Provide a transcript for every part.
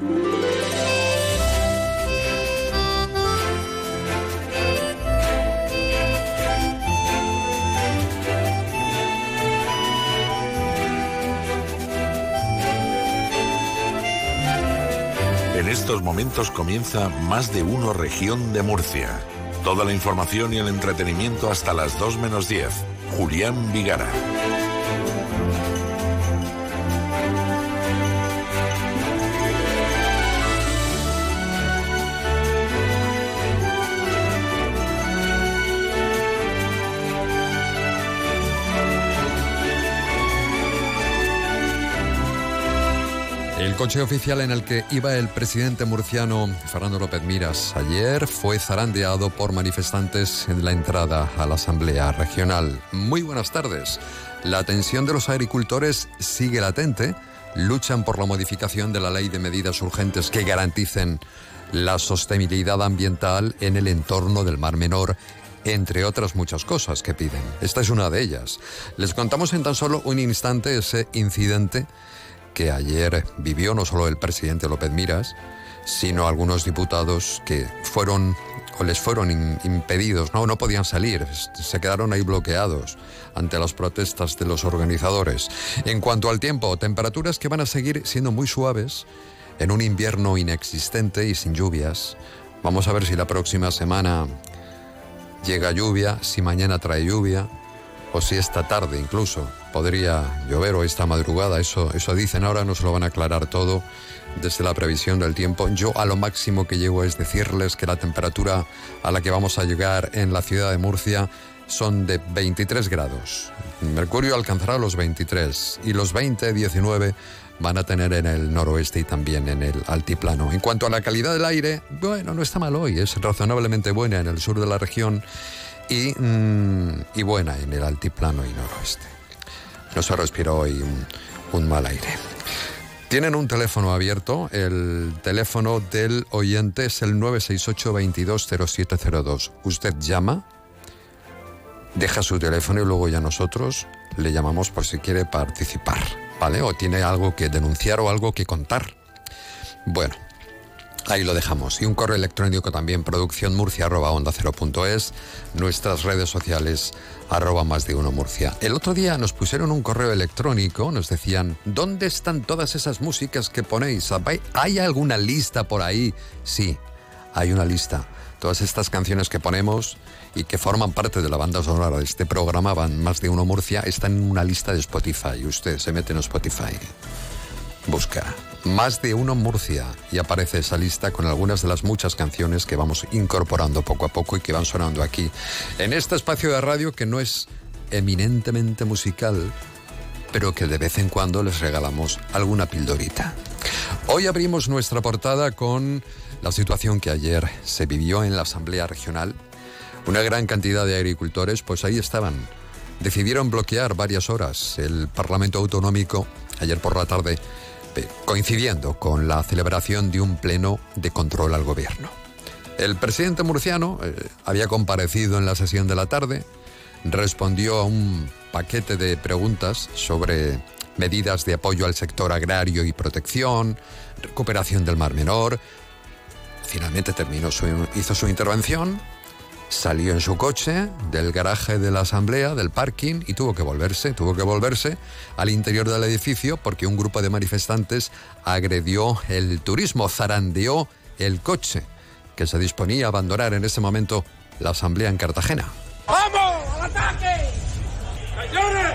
En estos momentos comienza Más de Uno Región de Murcia. Toda la información y el entretenimiento hasta las 2 menos 10. Julián Vigara. Coche oficial en el que iba el presidente murciano Fernando López Miras ayer fue zarandeado por manifestantes en la entrada a la Asamblea Regional. Muy buenas tardes. La tensión de los agricultores sigue latente. Luchan por la modificación de la ley de medidas urgentes que garanticen la sostenibilidad ambiental en el entorno del Mar Menor entre otras muchas cosas que piden. Esta es una de ellas. Les contamos en tan solo un instante ese incidente que ayer vivió no solo el presidente López Miras, sino algunos diputados que fueron o les fueron impedidos, ¿no? no podían salir, se quedaron ahí bloqueados ante las protestas de los organizadores. En cuanto al tiempo, temperaturas que van a seguir siendo muy suaves en un invierno inexistente y sin lluvias. Vamos a ver si la próxima semana llega lluvia, si mañana trae lluvia o si esta tarde incluso podría llover o esta madrugada, eso, eso dicen ahora, nos lo van a aclarar todo desde la previsión del tiempo. Yo a lo máximo que llego es decirles que la temperatura a la que vamos a llegar en la ciudad de Murcia son de 23 grados. Mercurio alcanzará los 23 y los 20, 19 van a tener en el noroeste y también en el altiplano. En cuanto a la calidad del aire, bueno, no está mal hoy, es razonablemente buena en el sur de la región y, mm, y buena en el altiplano y noroeste. No se respira hoy un mal aire. Tienen un teléfono abierto, el teléfono del oyente es el 968-220702. Usted llama, deja su teléfono y luego ya nosotros le llamamos por si quiere participar, ¿vale? O tiene algo que denunciar o algo que contar. Bueno, Ahí lo dejamos. Y un correo electrónico también, producciónmurcia.onda nuestras redes sociales, arroba más de uno Murcia. El otro día nos pusieron un correo electrónico, nos decían, ¿dónde están todas esas músicas que ponéis? ¿Hay alguna lista por ahí? Sí, hay una lista. Todas estas canciones que ponemos y que forman parte de la banda sonora de este programa, van más de uno Murcia, están en una lista de Spotify. Usted se mete en Spotify. Busca más de uno Murcia y aparece esa lista con algunas de las muchas canciones que vamos incorporando poco a poco y que van sonando aquí en este espacio de radio que no es eminentemente musical, pero que de vez en cuando les regalamos alguna pildorita. Hoy abrimos nuestra portada con la situación que ayer se vivió en la Asamblea Regional. Una gran cantidad de agricultores, pues ahí estaban. Decidieron bloquear varias horas el Parlamento Autonómico ayer por la tarde coincidiendo con la celebración de un pleno de control al gobierno. El presidente murciano eh, había comparecido en la sesión de la tarde, respondió a un paquete de preguntas sobre medidas de apoyo al sector agrario y protección, recuperación del Mar Menor. Finalmente terminó hizo su intervención salió en su coche del garaje de la asamblea, del parking, y tuvo que volverse, tuvo que volverse al interior del edificio porque un grupo de manifestantes agredió el turismo, zarandeó el coche que se disponía a abandonar en ese momento la asamblea en Cartagena. ¡Vamos! ¡Al ataque! ¡Señores!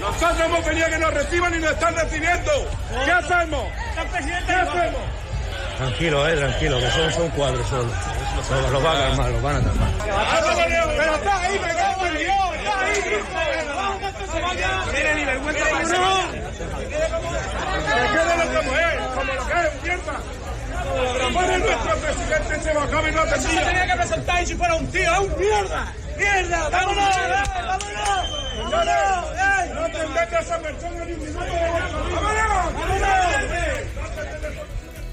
Nosotros hemos venido a que nos reciban y nos están recibiendo. ¿Qué hacemos? ¿Qué hacemos? Tranquilo, eh, tranquilo, que son, son cuadros solo. Los, van a calmar, los van a calmar. Pero está ahí, me cago Dios, está ahí. Ni vergüenza. Que quede lo es, como lo que es, nuestro presidente se tenía que presentar y si fuera un tío, ¡es un mierda! ¡Mierda! ¡Vámonos! ¡Vámonos! ¡Vámonos! No atendete a esa persona ni un minuto. ¡Vámonos! ¡Vámonos!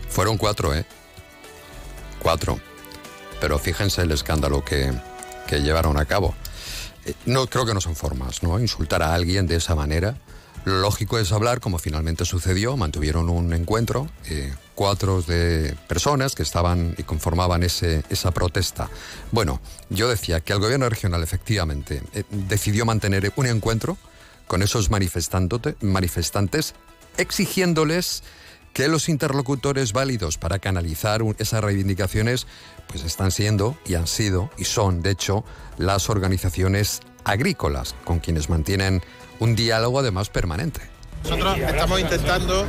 Fueron cuatro, ¿eh? Cuatro. Pero fíjense el escándalo que, que llevaron a cabo. Eh, no creo que no son formas, ¿no? Insultar a alguien de esa manera, Lo lógico es hablar, como finalmente sucedió, mantuvieron un encuentro, eh, cuatro de personas que estaban y conformaban ese, esa protesta. Bueno, yo decía que el gobierno regional efectivamente eh, decidió mantener un encuentro con esos manifestantes exigiéndoles que los interlocutores válidos para canalizar esas reivindicaciones pues están siendo y han sido y son de hecho las organizaciones agrícolas con quienes mantienen un diálogo además permanente. Nosotros estamos intentando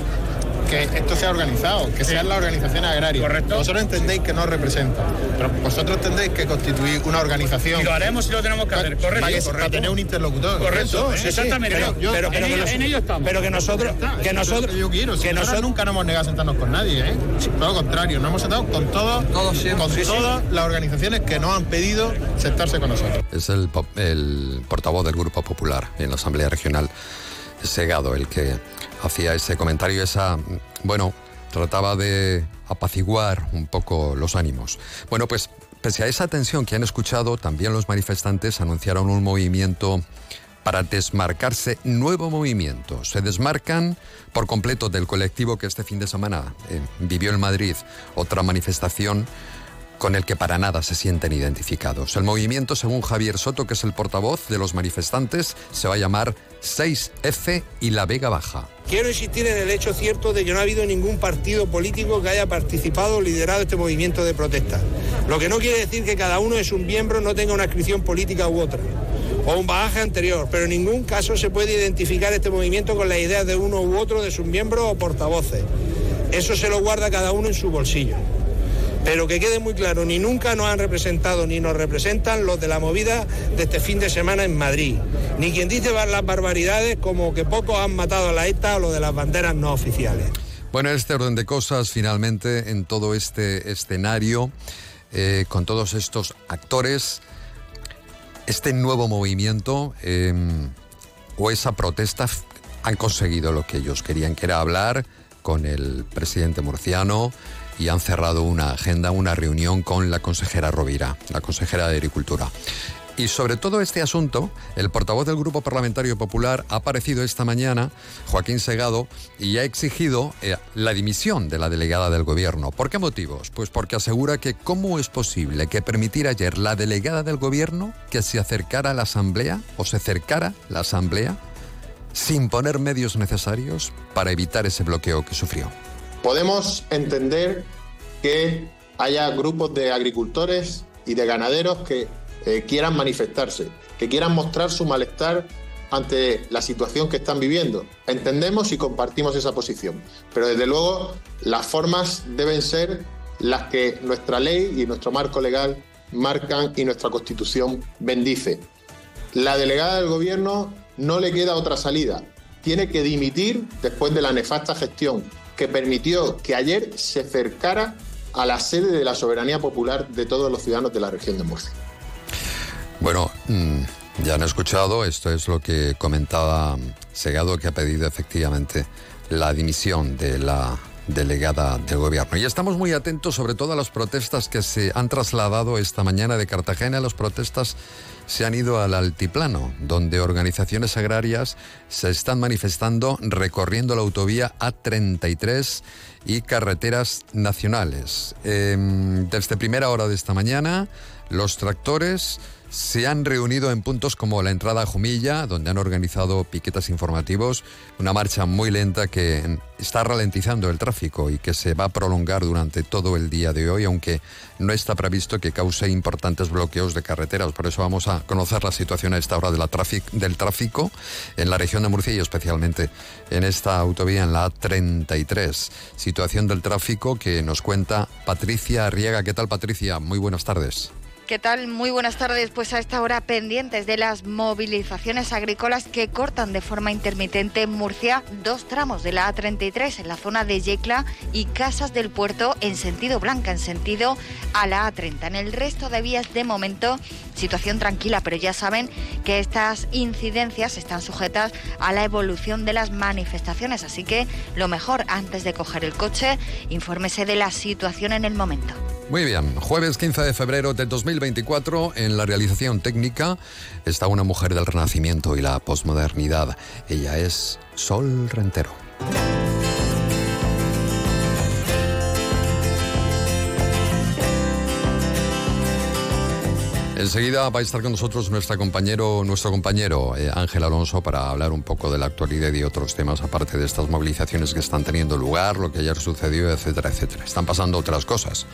que esto sea organizado, que sean las organizaciones agrarias. Correcto. Vosotros entendéis que no representan, pero vosotros entendéis que constituir una organización. Y lo haremos si lo tenemos que hacer, correcto. Para, tener un interlocutor. Correcto, exactamente. Pero, en, ello, estamos. Pero que nosotros. Que nosotros, yo quiero, que nosotros nunca nos hemos negado a sentarnos con nadie, ¿eh? Todo lo contrario, nos hemos sentado con todos, con todas las organizaciones que nos han pedido sentarse con nosotros. Es el, el portavoz del Grupo Popular en la Asamblea Regional. Segado el que hacía ese comentario, esa, bueno, trataba de apaciguar un poco los ánimos. Bueno, pues pese a esa tensión que han escuchado, también los manifestantes anunciaron un movimiento para desmarcarse, nuevo movimiento. Se desmarcan por completo del colectivo que este fin de semana eh, vivió en Madrid otra manifestación con el que para nada se sienten identificados. El movimiento, según Javier Soto, que es el portavoz de los manifestantes, se va a llamar 6F y la Vega Baja. Quiero insistir en el hecho cierto de que no ha habido ningún partido político que haya participado o liderado este movimiento de protesta. Lo que no quiere decir que cada uno de sus miembros no tenga una inscripción política u otra o un bagaje anterior, pero en ningún caso se puede identificar este movimiento con la idea de uno u otro de sus miembros o portavoces. Eso se lo guarda cada uno en su bolsillo. Pero que quede muy claro, ni nunca nos han representado ni nos representan los de la movida de este fin de semana en Madrid. Ni quien dice las barbaridades como que pocos han matado a la ETA o lo de las banderas no oficiales. Bueno, este orden de cosas finalmente en todo este escenario, eh, con todos estos actores, este nuevo movimiento em, o esa protesta han conseguido lo que ellos querían, que era hablar con el presidente murciano, y han cerrado una agenda, una reunión con la consejera Rovira, la consejera de Agricultura. Y sobre todo este asunto, el portavoz del Grupo Parlamentario Popular ha aparecido esta mañana, Joaquín Segado, y ha exigido eh, la dimisión de la delegada del Gobierno. ¿Por qué motivos? Pues porque asegura que cómo es posible que permitiera ayer la delegada del Gobierno que se acercara a la Asamblea o se acercara la Asamblea sin poner medios necesarios para evitar ese bloqueo que sufrió. Podemos entender que haya grupos de agricultores y de ganaderos que eh, quieran manifestarse, que quieran mostrar su malestar ante la situación que están viviendo. Entendemos y compartimos esa posición, pero desde luego las formas deben ser las que nuestra ley y nuestro marco legal marcan y nuestra constitución bendice. La delegada del gobierno no le queda otra salida. Tiene que dimitir después de la nefasta gestión que permitió que ayer se acercara a la sede de la soberanía popular de todos los ciudadanos de la región de Murcia. Bueno, mm, ya han escuchado, esto es lo que comentaba Segado, que ha pedido efectivamente la dimisión de la delegada del gobierno. Y estamos muy atentos sobre todo a las protestas que se han trasladado esta mañana de Cartagena, las protestas se han ido al altiplano, donde organizaciones agrarias se están manifestando recorriendo la autovía A33 y carreteras nacionales. Em, desde primera hora de esta mañana, los tractores se han reunido en puntos como la entrada a Jumilla, donde han organizado piquetas informativos, una marcha muy lenta que está ralentizando el tráfico y que se va a prolongar durante todo el día de hoy, aunque no está previsto que cause importantes bloqueos de carreteras. Por eso vamos a conocer la situación a esta hora del tráfico en la región de Murcia y especialmente en esta autovía, en la A33. Situación del tráfico que nos cuenta Patricia Arriaga. ¿Qué tal, Patricia? Muy buenas tardes. ¿Qué tal? Muy buenas tardes. Pues a esta hora pendientes de las movilizaciones agrícolas que cortan de forma intermitente en Murcia dos tramos de la A33 en la zona de Yecla y Casas del Puerto en sentido blanca, en sentido a la A30. En el resto de vías de momento situación tranquila, pero ya saben que estas incidencias están sujetas a la evolución de las manifestaciones, así que lo mejor antes de coger el coche, infórmese de la situación en el momento. Muy bien, jueves 15 de febrero de 2024, en la realización técnica está una mujer del Renacimiento y la posmodernidad. Ella es Sol Rentero. Enseguida va a estar con nosotros nuestra compañero, nuestro compañero eh, Ángel Alonso para hablar un poco de la actualidad y otros temas aparte de estas movilizaciones que están teniendo lugar, lo que ayer sucedió, etcétera, etcétera. Están pasando otras cosas.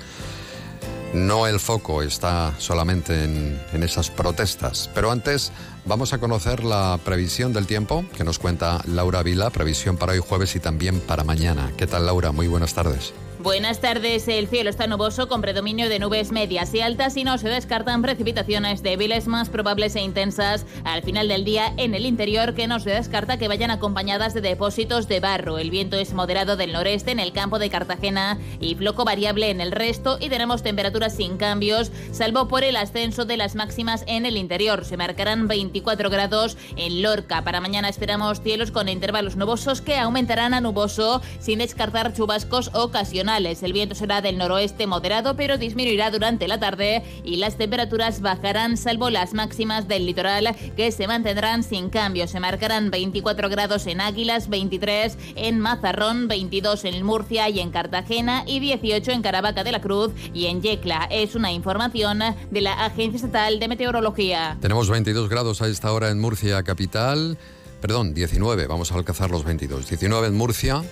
No el foco está solamente en, en esas protestas, pero antes vamos a conocer la previsión del tiempo que nos cuenta Laura Vila, previsión para hoy jueves y también para mañana. ¿Qué tal Laura? Muy buenas tardes. Buenas tardes. El cielo está nuboso con predominio de nubes medias y altas y no se descartan precipitaciones débiles más probables e intensas al final del día en el interior que no se descarta que vayan acompañadas de depósitos de barro. El viento es moderado del noreste en el campo de Cartagena y floco variable en el resto y tenemos temperaturas sin cambios salvo por el ascenso de las máximas en el interior. Se marcarán 24 grados en Lorca. Para mañana esperamos cielos con intervalos nubosos que aumentarán a nuboso sin descartar chubascos ocasionales el viento será del noroeste moderado, pero disminuirá durante la tarde y las temperaturas bajarán, salvo las máximas del litoral, que se mantendrán sin cambio. Se marcarán 24 grados en Águilas, 23 en Mazarrón, 22 en Murcia y en Cartagena y 18 en Caravaca de la Cruz y en Yecla. Es una información de la Agencia Estatal de Meteorología. Tenemos 22 grados a esta hora en Murcia capital. Perdón, 19, vamos a alcanzar los 22. 19 en Murcia,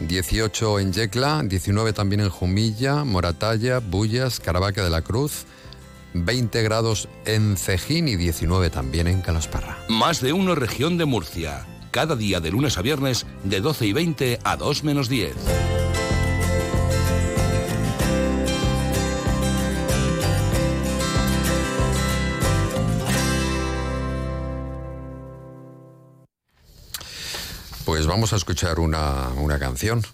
18 en Yecla, 19 también en Jumilla, Moratalla, Bullas, Caravaca de la Cruz, 20 grados en Cejín y 19 también en Calasparra. Más de uno región de Murcia. Cada día de lunes a viernes de 12 y 20 a 2 menos 10. Pues vamos a escuchar una, una canción.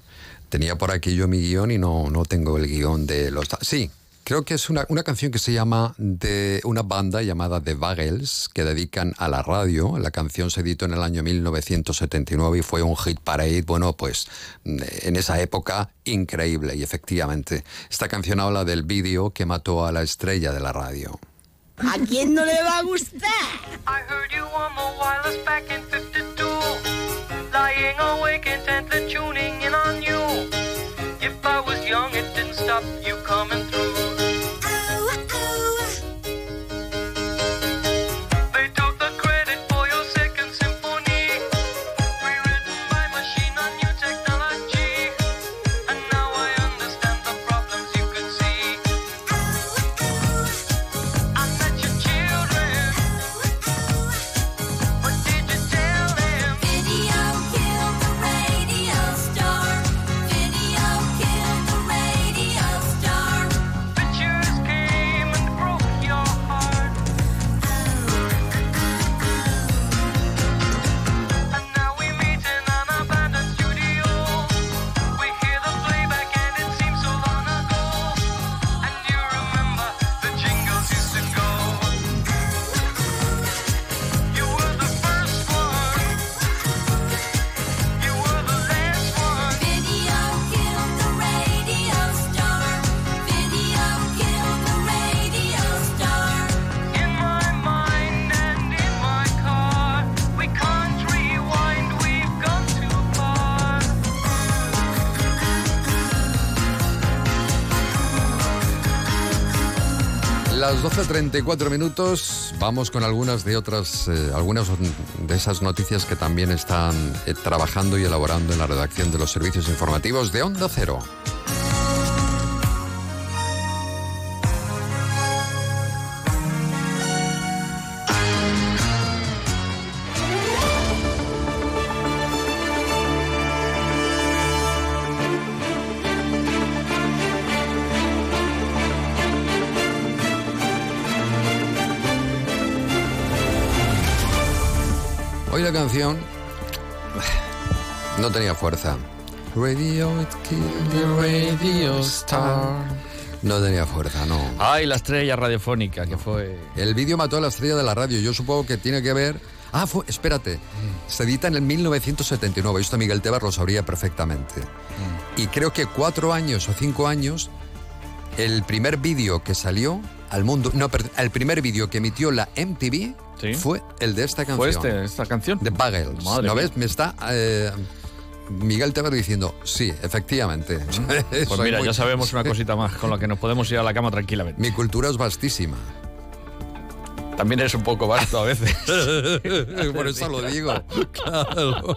Tenía por aquí yo mi guion y no, no tengo el guion de los... Sí, creo que es una, una, canción que se llama de una banda llamada The Bagels, que dedican a la radio. La canción se editó en el año 1979 y fue un hit parade, bueno, pues en esa época increíble. Y efectivamente, esta canción habla del vídeo que mató a la estrella de la radio. ¿A quién no le va a gustar? Lying awake intently tuning in on you. If I was young, it didn't stop you 34 minutos. Vamos con algunas de otras, eh, algunas de esas noticias que también están eh, trabajando y elaborando en la redacción de los servicios informativos de Onda Cero. Fuerza. Radio, it killed the radio star. No tenía fuerza, no. Ay, la estrella radiofónica que fue. El vídeo mató a la estrella de la radio. Yo supongo que tiene que ver. Ah, fue, espérate. Se edita en el 1979. Esto Miguel Tebas lo sabría perfectamente. Y creo que cuatro años o cinco años el primer vídeo que salió al mundo, no, perdón, el primer vídeo que emitió la MTV fue el de esta canción. ¿Fue este, esta canción? De Bagels. Madre ¿No mía. ves? Me está eh, Miguel Tebero diciendo, sí, efectivamente. Pues mira, muy- ya sabemos una cosita más con la que nos podemos ir a la cama tranquilamente. Mi cultura es vastísima. También es un poco vasto a veces. Por eso lo digo. Claro.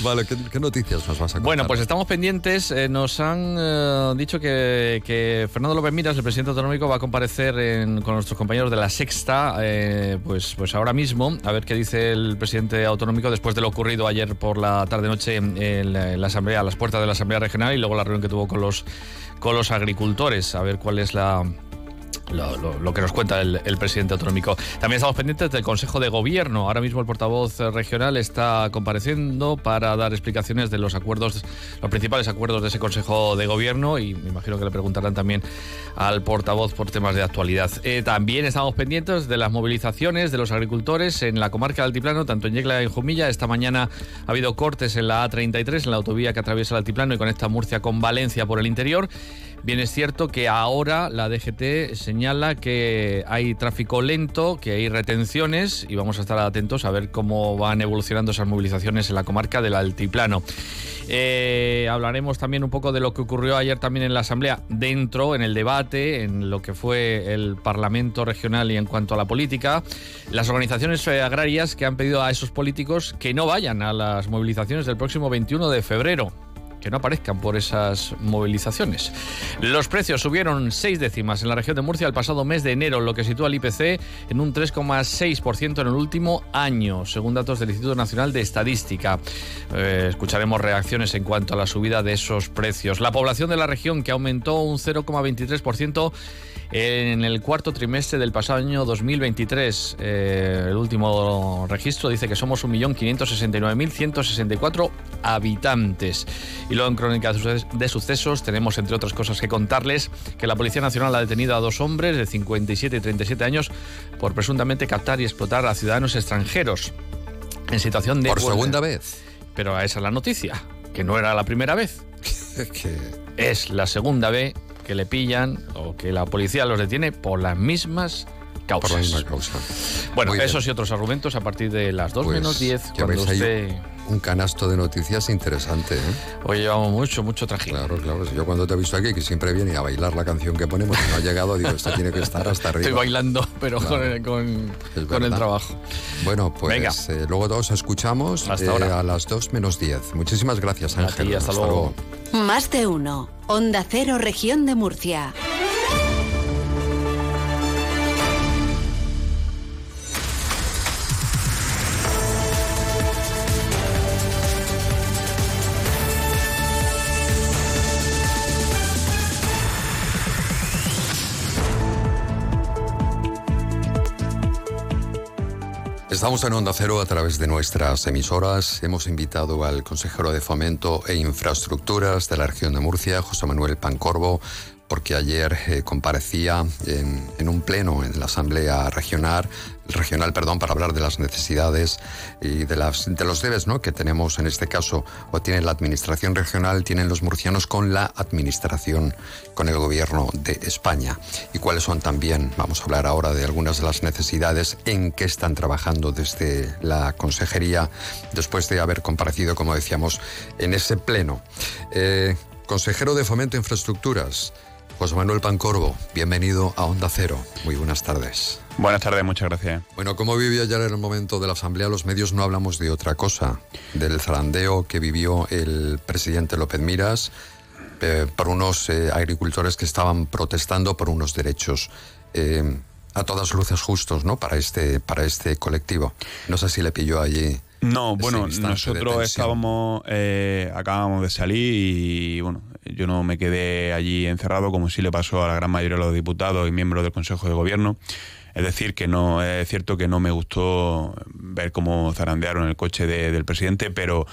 Vale, ¿qué, qué noticias nos vas a contar? Bueno, pues estamos pendientes. Eh, nos han eh, dicho que, que Fernando López Miras, el presidente autonómico, va a comparecer en- con nuestros compañeros de la Sexta, eh, pues, pues ahora mismo, a ver qué dice el presidente autonómico después de lo ocurrido ayer por la tarde-noche en, en la, Asamblea, a las puertas de la Asamblea Regional y luego la reunión que tuvo con los, con los agricultores, a ver cuál es la, lo, lo- lo que nos cuenta el, el presidente autonómico. También estamos pendientes del Consejo de Gobierno. Ahora mismo el portavoz eh, regional está compareciendo para dar explicaciones de los acuerdos, los principales acuerdos de ese Consejo de Gobierno y me imagino que le preguntarán también al portavoz por temas de actualidad. Eh, también estamos pendientes de las movilizaciones de los agricultores en la comarca del Altiplano, tanto en Yecla y en Jumilla. Esta mañana ha habido cortes en la A33, en la autovía que atraviesa el Altiplano y conecta Murcia con Valencia por el interior. Bien es cierto que ahora la DGT señala que hay tráfico lento, que hay retenciones y vamos a estar atentos a ver cómo van evolucionando esas movilizaciones en la comarca del Altiplano. Eh, hablaremos también un poco de lo que ocurrió ayer también en la Asamblea, dentro, en el debate, en lo que fue el Parlamento regional y en cuanto a la política. Las organizaciones eh, agrarias que han pedido a esos políticos que no vayan a las movilizaciones del próximo 21 de febrero que no aparezcan por esas movilizaciones. Los precios subieron seis décimas en la región de Murcia el pasado mes de enero, lo que sitúa el IPC en un 3,6% en el último año, según datos del Instituto Nacional de Estadística. Eh, escucharemos reacciones en cuanto a la subida de esos precios. La población de la región que aumentó un 0,23% en el cuarto trimestre del pasado año 2023. Eh, el último registro dice que somos 1.569.164 habitantes. Y luego en Crónica de Suces- de Sucesos tenemos, entre otras cosas, que contarles que la Policía Nacional ha detenido a dos hombres de 57 y 37 años por presuntamente captar y explotar a ciudadanos extranjeros en situación de... Por huelga. segunda vez. Pero esa es la noticia, que no era la primera vez. Es la segunda vez que le pillan o que la policía los detiene por las mismas causas. Por la misma causa. Bueno, Muy bien. esos y otros argumentos a partir de las 2 Pues, menos 10, ya cuando usted... un canasto de noticias interesante. ¿eh? Hoy llevamos mucho, mucho trajín. Claro, claro. Yo cuando te he visto aquí, que siempre viene a bailar la canción que ponemos y no ha llegado, digo, esto tiene que estar hasta arriba. Estoy bailando, pero Claro. con, el, con- con el trabajo. Bueno, pues eh, luego todos escuchamos Hasta eh, ahora. a las 2 menos 10. Muchísimas gracias, Ángel. ti, hasta luego. Más de uno. Onda Cero, región de Murcia. Estamos en Onda Cero a través de nuestras emisoras. Hemos invitado al consejero de Fomento e Infraestructuras de la región de Murcia, José Manuel Pancorbo, porque ayer eh, comparecía en, en un pleno en la Asamblea Regional, regional perdón, para hablar de las necesidades y de, las, de los debes ¿no? que tenemos en este caso, o tiene la Administración Regional, tienen los murcianos con la Administración, con el Gobierno de España. Y cuáles son también, vamos a hablar ahora de algunas de las necesidades en que están trabajando desde la Consejería, después de haber comparecido, como decíamos, en ese pleno. Eh, consejero de Fomento e Infraestructuras, José Manuel Pancorbo, bienvenido a Onda Cero. Muy buenas tardes. Buenas tardes, muchas gracias. Bueno, como vivió ayer en el momento de la Asamblea, los medios no hablamos de otra cosa, del zarandeo que vivió el presidente López Miras eh, por unos eh, agricultores que estaban protestando por unos derechos eh, a todas luces justos, ¿no? Para este, para este colectivo. No sé si le pilló allí. No, bueno, nosotros estábamos, eh, acabamos de salir y bueno, yo no me quedé allí encerrado como sí le pasó a la gran mayoría de los diputados y miembros del Consejo de Gobierno. Es decir, que no es cierto que no me gustó ver cómo zarandearon el coche de- del presidente, pero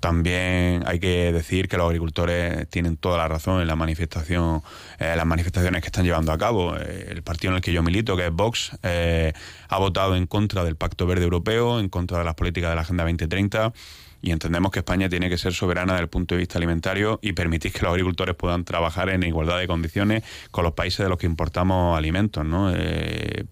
también hay que decir que los agricultores tienen toda la razón en la manifestación, eh, las manifestaciones que están llevando a cabo. Eh, el partido en el que yo milito, que es Vox, eh, ha votado en contra del Pacto Verde Europeo, en contra de las políticas de la Agenda 2030 y entendemos que España tiene que ser soberana desde el punto de vista alimentario y permitir que los agricultores puedan trabajar en igualdad de condiciones con los países de los que importamos alimentos. ¿no? Eh,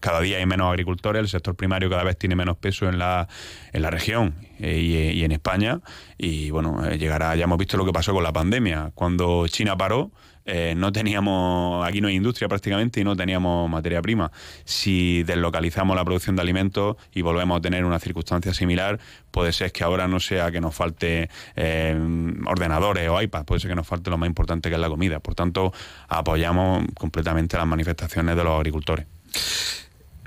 cada día hay menos agricultores, el sector primario cada vez tiene menos peso en la, en la región eh, y, y en España y bueno, eh, llegará, ya hemos visto lo que pasó con la pandemia, cuando China paró, eh, no teníamos, aquí no hay industria prácticamente y no teníamos materia prima. Si deslocalizamos la producción de alimentos y volvemos a tener una circunstancia similar, puede ser que ahora no sea que nos falte eh, ordenadores o iPads, puede ser que nos falte lo más importante que es la comida. Por tanto, apoyamos completamente las manifestaciones de los agricultores.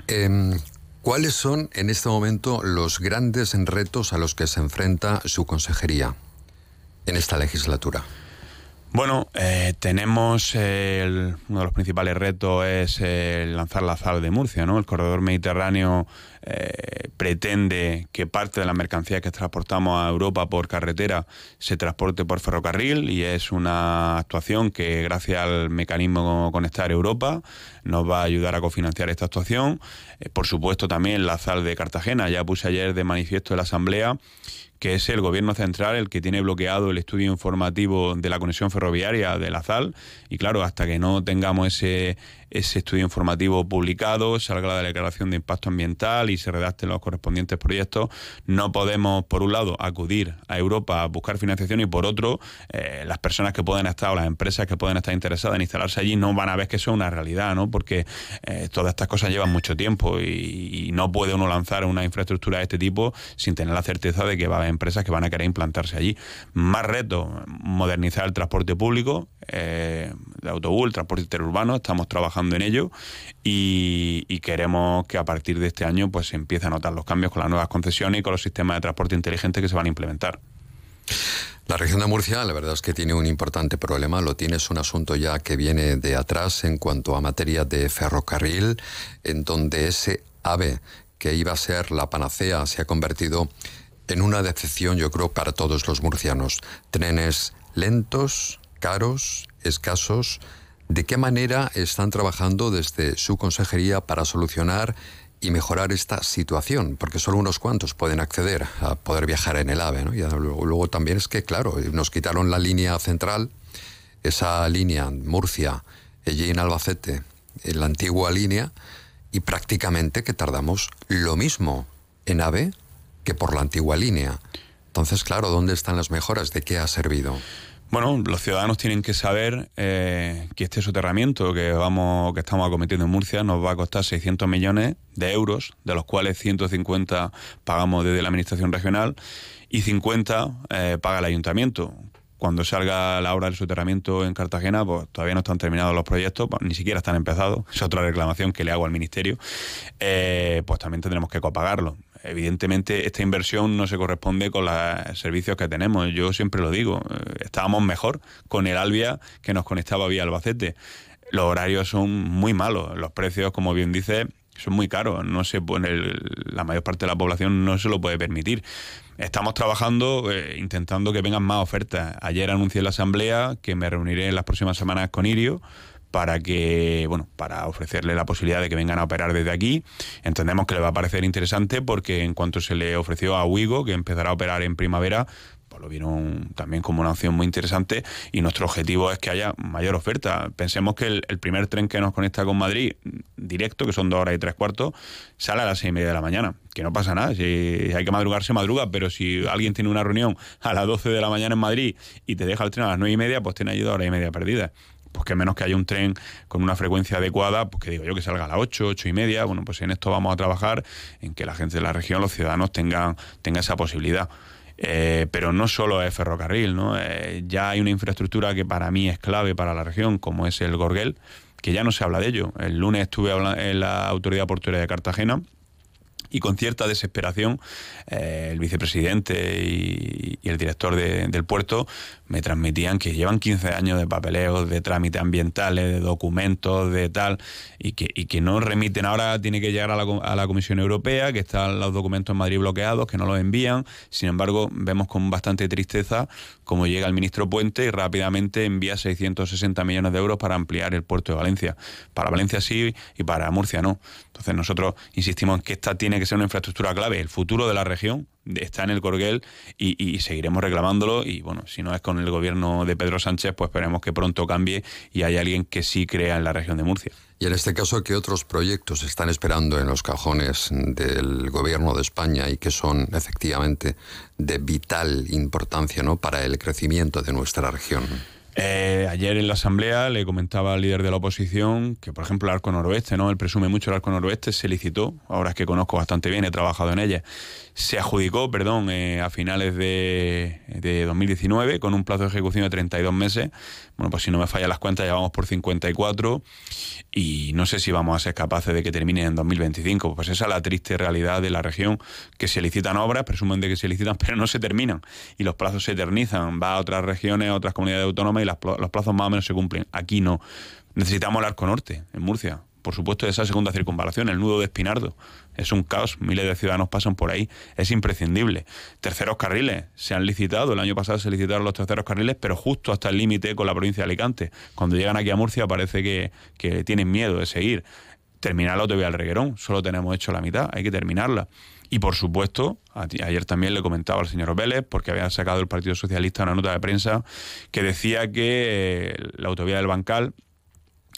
Em, ¿Cuáles son en este momento los grandes retos a los que se enfrenta su consejería en esta legislatura? Bueno, eh, tenemos el- uno de los principales retos es eh, lanzar la ZAL de Murcia, ¿no? El corredor mediterráneo eh, pretende que parte de la mercancía que transportamos a Europa por carretera se transporte por ferrocarril y es una actuación que gracias al mecanismo Conectar Europa nos va a ayudar a cofinanciar esta actuación. Eh, por supuesto también la ZAL de Cartagena, ya puse ayer de manifiesto en la Asamblea que es el gobierno central el que tiene bloqueado el estudio informativo de la conexión ferroviaria de la ZAL. Y claro, hasta que no tengamos ese, ese estudio informativo publicado, salga la declaración de impacto ambiental y se redacten los correspondientes proyectos, no podemos, por un lado, acudir a Europa a buscar financiación y por otro, eh, las personas que pueden estar o las empresas que pueden estar interesadas en instalarse allí no van a ver que eso es una realidad, ¿no? Porque eh, todas estas cosas llevan mucho tiempo y, no puede uno lanzar una infraestructura de este tipo sin tener la certeza de que va a haber empresas que van a querer implantarse allí. Más reto, modernizar el transporte público, eh, de autobús, el transporte interurbano, estamos trabajando en ello y, y queremos que a partir de este año pues se empiece a notar los cambios con las nuevas concesiones y con los sistemas de transporte inteligente que se van a implementar. La región de Murcia, la verdad es que tiene un importante problema. Lo tiene, es un asunto ya que viene de atrás en cuanto a materia de ferrocarril, en donde ese AVE que iba a ser la panacea se ha convertido en una decepción, yo creo, para todos los murcianos. Trenes lentos, caros, escasos. ¿De qué manera están trabajando desde su consejería para solucionar y mejorar esta situación? Porque solo unos cuantos pueden acceder a poder viajar en el AVE. Y luego, también es que, claro, nos quitaron la línea central, esa línea Murcia, en Albacete, la antigua línea, y prácticamente que tardamos lo mismo en AVE que por la antigua línea. Entonces, claro, ¿dónde están las mejoras? ¿De qué ha servido? Bueno, los ciudadanos tienen que saber eh, que este soterramiento que vamos, que estamos acometiendo en Murcia nos va a costar 600 millones de euros, de los cuales 150 pagamos desde la administración regional y 50 eh, paga el ayuntamiento. Cuando salga la obra del soterramiento en Cartagena, pues todavía no están terminados los proyectos, pues, ni siquiera están empezados. Es otra reclamación que le hago al ministerio. Eh, pues también tendremos que copagarlo evidentemente esta inversión no se corresponde con los servicios que tenemos. Yo siempre lo digo, eh, estábamos mejor con el Albia que nos conectaba vía Albacete. Los horarios son muy malos, los precios, como bien dice, son muy caros. No se pone la mayor parte de la población no se lo puede permitir. Estamos trabajando, eh, intentando que vengan más ofertas. Ayer anuncié en la asamblea que me reuniré en las próximas semanas con Irio para que, bueno, para ofrecerle la posibilidad de que vengan a operar desde aquí. Entendemos que le va a parecer interesante porque en cuanto se le ofreció a Wigo, que empezará a operar en primavera, pues lo vieron también como una opción muy interesante y nuestro objetivo es que haya mayor oferta. Pensemos que el, el primer tren que nos conecta con Madrid, directo, que son dos horas y tres cuartos, sale a las seis y media de la mañana. Que no pasa nada, si hay que madrugar, se madruga, pero si alguien tiene una reunión a las 12 de la mañana en Madrid y te deja el tren a las nueve y media, pues tiene ahí dos horas y media perdidas pues que menos que haya un tren con una frecuencia adecuada, pues que digo yo que salga a las 8, 8 y media, bueno, pues en esto vamos a trabajar, en que la gente de la región, los ciudadanos tengan, tengan esa posibilidad. Eh, pero no solo es ferrocarril, ¿no? Eh, ya hay una infraestructura que para mí es clave para la región, como es el Gorguel, que ya no se habla de ello. El lunes estuve en la Autoridad Portuaria de Cartagena, y con cierta desesperación eh, el vicepresidente y, el director de, del puerto me transmitían que llevan 15 años de papeleos, de trámites ambientales, de documentos, de tal, y que, y que no remiten. Ahora tiene que llegar a la, a la Comisión Europea, que están los documentos en Madrid bloqueados, que no los envían. Sin embargo, vemos con bastante tristeza cómo llega el ministro Puente y rápidamente envía 660 millones de euros para ampliar el puerto de Valencia. Para Valencia sí y para Murcia no. Entonces nosotros insistimos en que esta tiene que ser una infraestructura clave. El futuro de la región está en el Corguel y, y seguiremos reclamándolo. Y bueno, si no es con el gobierno de Pedro Sánchez, pues esperemos que pronto cambie y haya alguien que sí crea en la región de Murcia. Y en este caso, ¿qué otros proyectos están esperando en los cajones del gobierno de España y que son efectivamente de vital importancia ¿no? para el crecimiento de nuestra región? Eh, ayer en la asamblea le comentaba al líder de la oposición que, por ejemplo, el arco noroeste, ¿no? Él presume mucho el arco noroeste, se licitó, ahora es que conozco bastante bien, he trabajado en ella, se adjudicó, perdón, eh, a finales de, de 2019 con un plazo de ejecución de 32 meses. Bueno, pues si no me fallan las cuentas, ya vamos por 54 y no sé si vamos a ser capaces de que termine en 2025. Pues esa es la triste realidad de la región, que se licitan obras, presumen de que se licitan, pero no se terminan y los plazos se eternizan. Va a otras regiones, a otras comunidades autónomas y las los plazos más o menos se cumplen. Aquí no. Necesitamos el arco norte, en Murcia. Por supuesto, esa segunda circunvalación, el nudo de Espinardo. Es un caos, miles de ciudadanos pasan por ahí, es imprescindible. Terceros carriles, se han licitado, el año pasado se licitaron los terceros carriles, pero justo hasta el límite con la provincia de Alicante. Cuando llegan aquí a Murcia parece que, que tienen miedo de seguir. Terminar la autovía del Reguerón, solo tenemos hecho la mitad, hay que terminarla. Y por supuesto, ayer también le comentaba al señor Vélez, porque había sacado el Partido Socialista una nota de prensa que decía que eh, la autovía del Bancal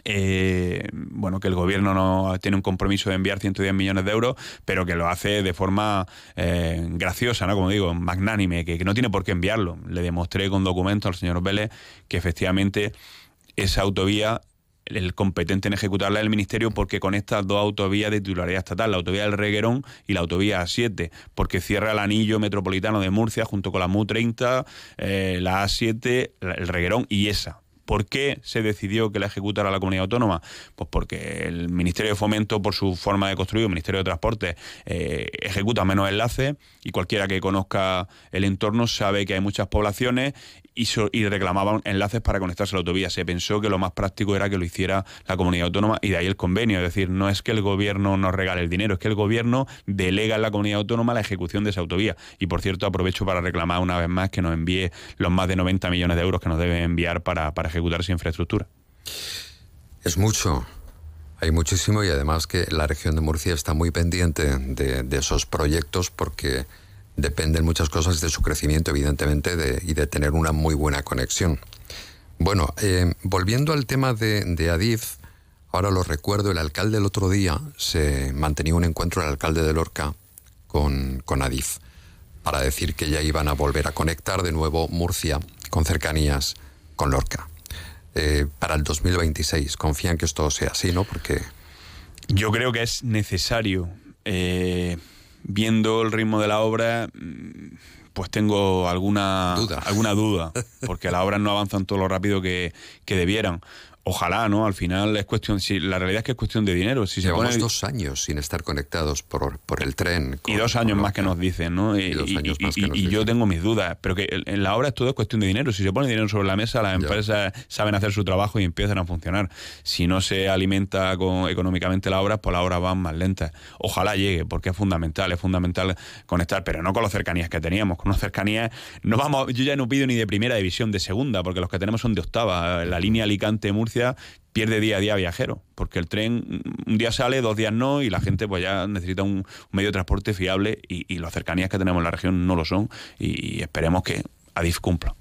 eh, bueno, que el gobierno no tiene un compromiso de enviar 110 millones de euros, pero que lo hace de forma eh, graciosa, ¿no? Como digo, magnánime, que, no tiene por qué enviarlo. Le demostré con documentos al señor Vélez que efectivamente esa autovía el competente en ejecutarla es el Ministerio porque conecta dos autovías de titularidad estatal, la autovía del Reguerón y la autovía A7, porque cierra el anillo metropolitano de Murcia junto con la MU30, eh, la A7, la- el Reguerón y esa. ¿Por qué se decidió que la ejecutara la comunidad autónoma? Pues porque el Ministerio de Fomento, por su forma de construir, el Ministerio de Transporte, eh, ejecuta menos enlaces y cualquiera que conozca el entorno sabe que hay muchas poblaciones y, reclamaban enlaces para conectarse a la autovía. Se pensó que lo más práctico era que lo hiciera la comunidad autónoma y de ahí el convenio. Es decir, no es que el gobierno nos regale el dinero, es que el gobierno delega en la comunidad autónoma la ejecución de esa autovía. Y por cierto, aprovecho para reclamar una vez más que nos envíe los más de 90 millones de euros que nos debe enviar para, para ejecutar esa infraestructura. Es mucho. Hay muchísimo y además que la región de Murcia está muy pendiente de esos proyectos porque dependen muchas cosas de su crecimiento, evidentemente, de- y de tener una muy buena conexión. Bueno, eh, volviendo al tema de, Adif, ahora lo recuerdo, el alcalde el otro día se mantenía un encuentro, el alcalde de Lorca, con, con Adif, para decir que ya iban a volver a conectar de nuevo Murcia con cercanías con Lorca. Eh, para el 2026, confían que esto sea así, ¿no? Porque Yo creo que es necesario. eh, viendo el ritmo de la obra, mm, pues tengo alguna Duda. alguna duda, porque las obras no avanzan todo lo rápido que, que debieran. Ojalá, ¿no? Al final es cuestión, si, la realidad es que es cuestión de dinero. Si se llevamos pone, dos años sin estar conectados por, por el tren. y dos años más que nos dicen, ¿no? Y, dos y- años y- más que y- nos y yo tengo mis dudas, pero que en la obra es todo es cuestión de dinero. Si se pone dinero sobre la mesa, las empresas saben hacer su trabajo y empiezan a funcionar. Si no se alimenta con, económicamente la obra, pues las obras van más lentas. Ojalá llegue, porque es fundamental, es fundamental conectar, pero no con las cercanías que teníamos. Con las cercanías, no vamos, yo ya no pido ni de primera división, de segunda, porque los que tenemos son de octava. La línea Alicante-Murcia pierde día a día viajero, porque el tren mm, un día sale, dos días no, y la gente pues ya necesita un, medio de transporte fiable y, y las cercanías que tenemos en la región no lo son y esperemos que Adif cumpla.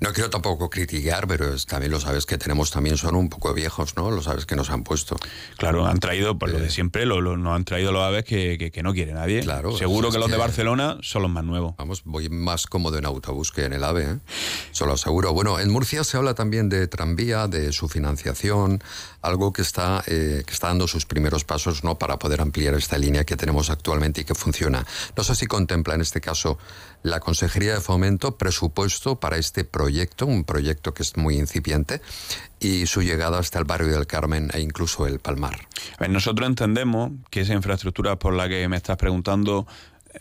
No quiero tampoco criticar, pero es- también lo sabes que tenemos también son un poco viejos, ¿no? Lo sabes que nos han puesto. Claro, han traído, por lo de siempre, lo, lo- nos han traído los aves que, que- que no quiere nadie. Claro, Seguro que los de Barcelona son los más nuevos. Vamos, voy más cómodo en autobús que en el AVE, ¿eh? Se lo aseguro. Bueno, en Murcia se habla también de tranvía, de su financiación, algo que está, eh, que está dando sus primeros pasos ¿no? para poder ampliar esta línea que tenemos actualmente y que funciona. No sé si contempla en este caso la Consejería de Fomento presupuesto para este proyecto, un proyecto que es muy incipiente, y su llegada hasta el barrio del Carmen e incluso el Palmar. Nosotros entendemos que esa infraestructura por la que me estás preguntando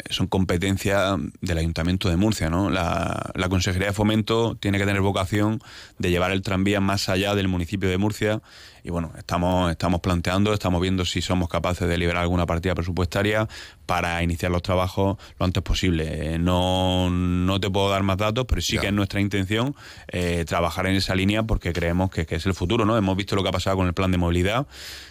son competencia del Ayuntamiento de Murcia. ¿no? La, la Consejería de Fomento tiene que tener vocación de llevar el tranvía más allá del municipio de Murcia y bueno, estamos, estamos planteando, estamos viendo si somos capaces de liberar alguna partida presupuestaria para iniciar los trabajos lo antes posible. No, no te puedo dar más datos, pero sí que es nuestra intención eh, trabajar en esa línea porque creemos que, que es el futuro. ¿no? Hemos visto lo que ha pasado con el plan de movilidad,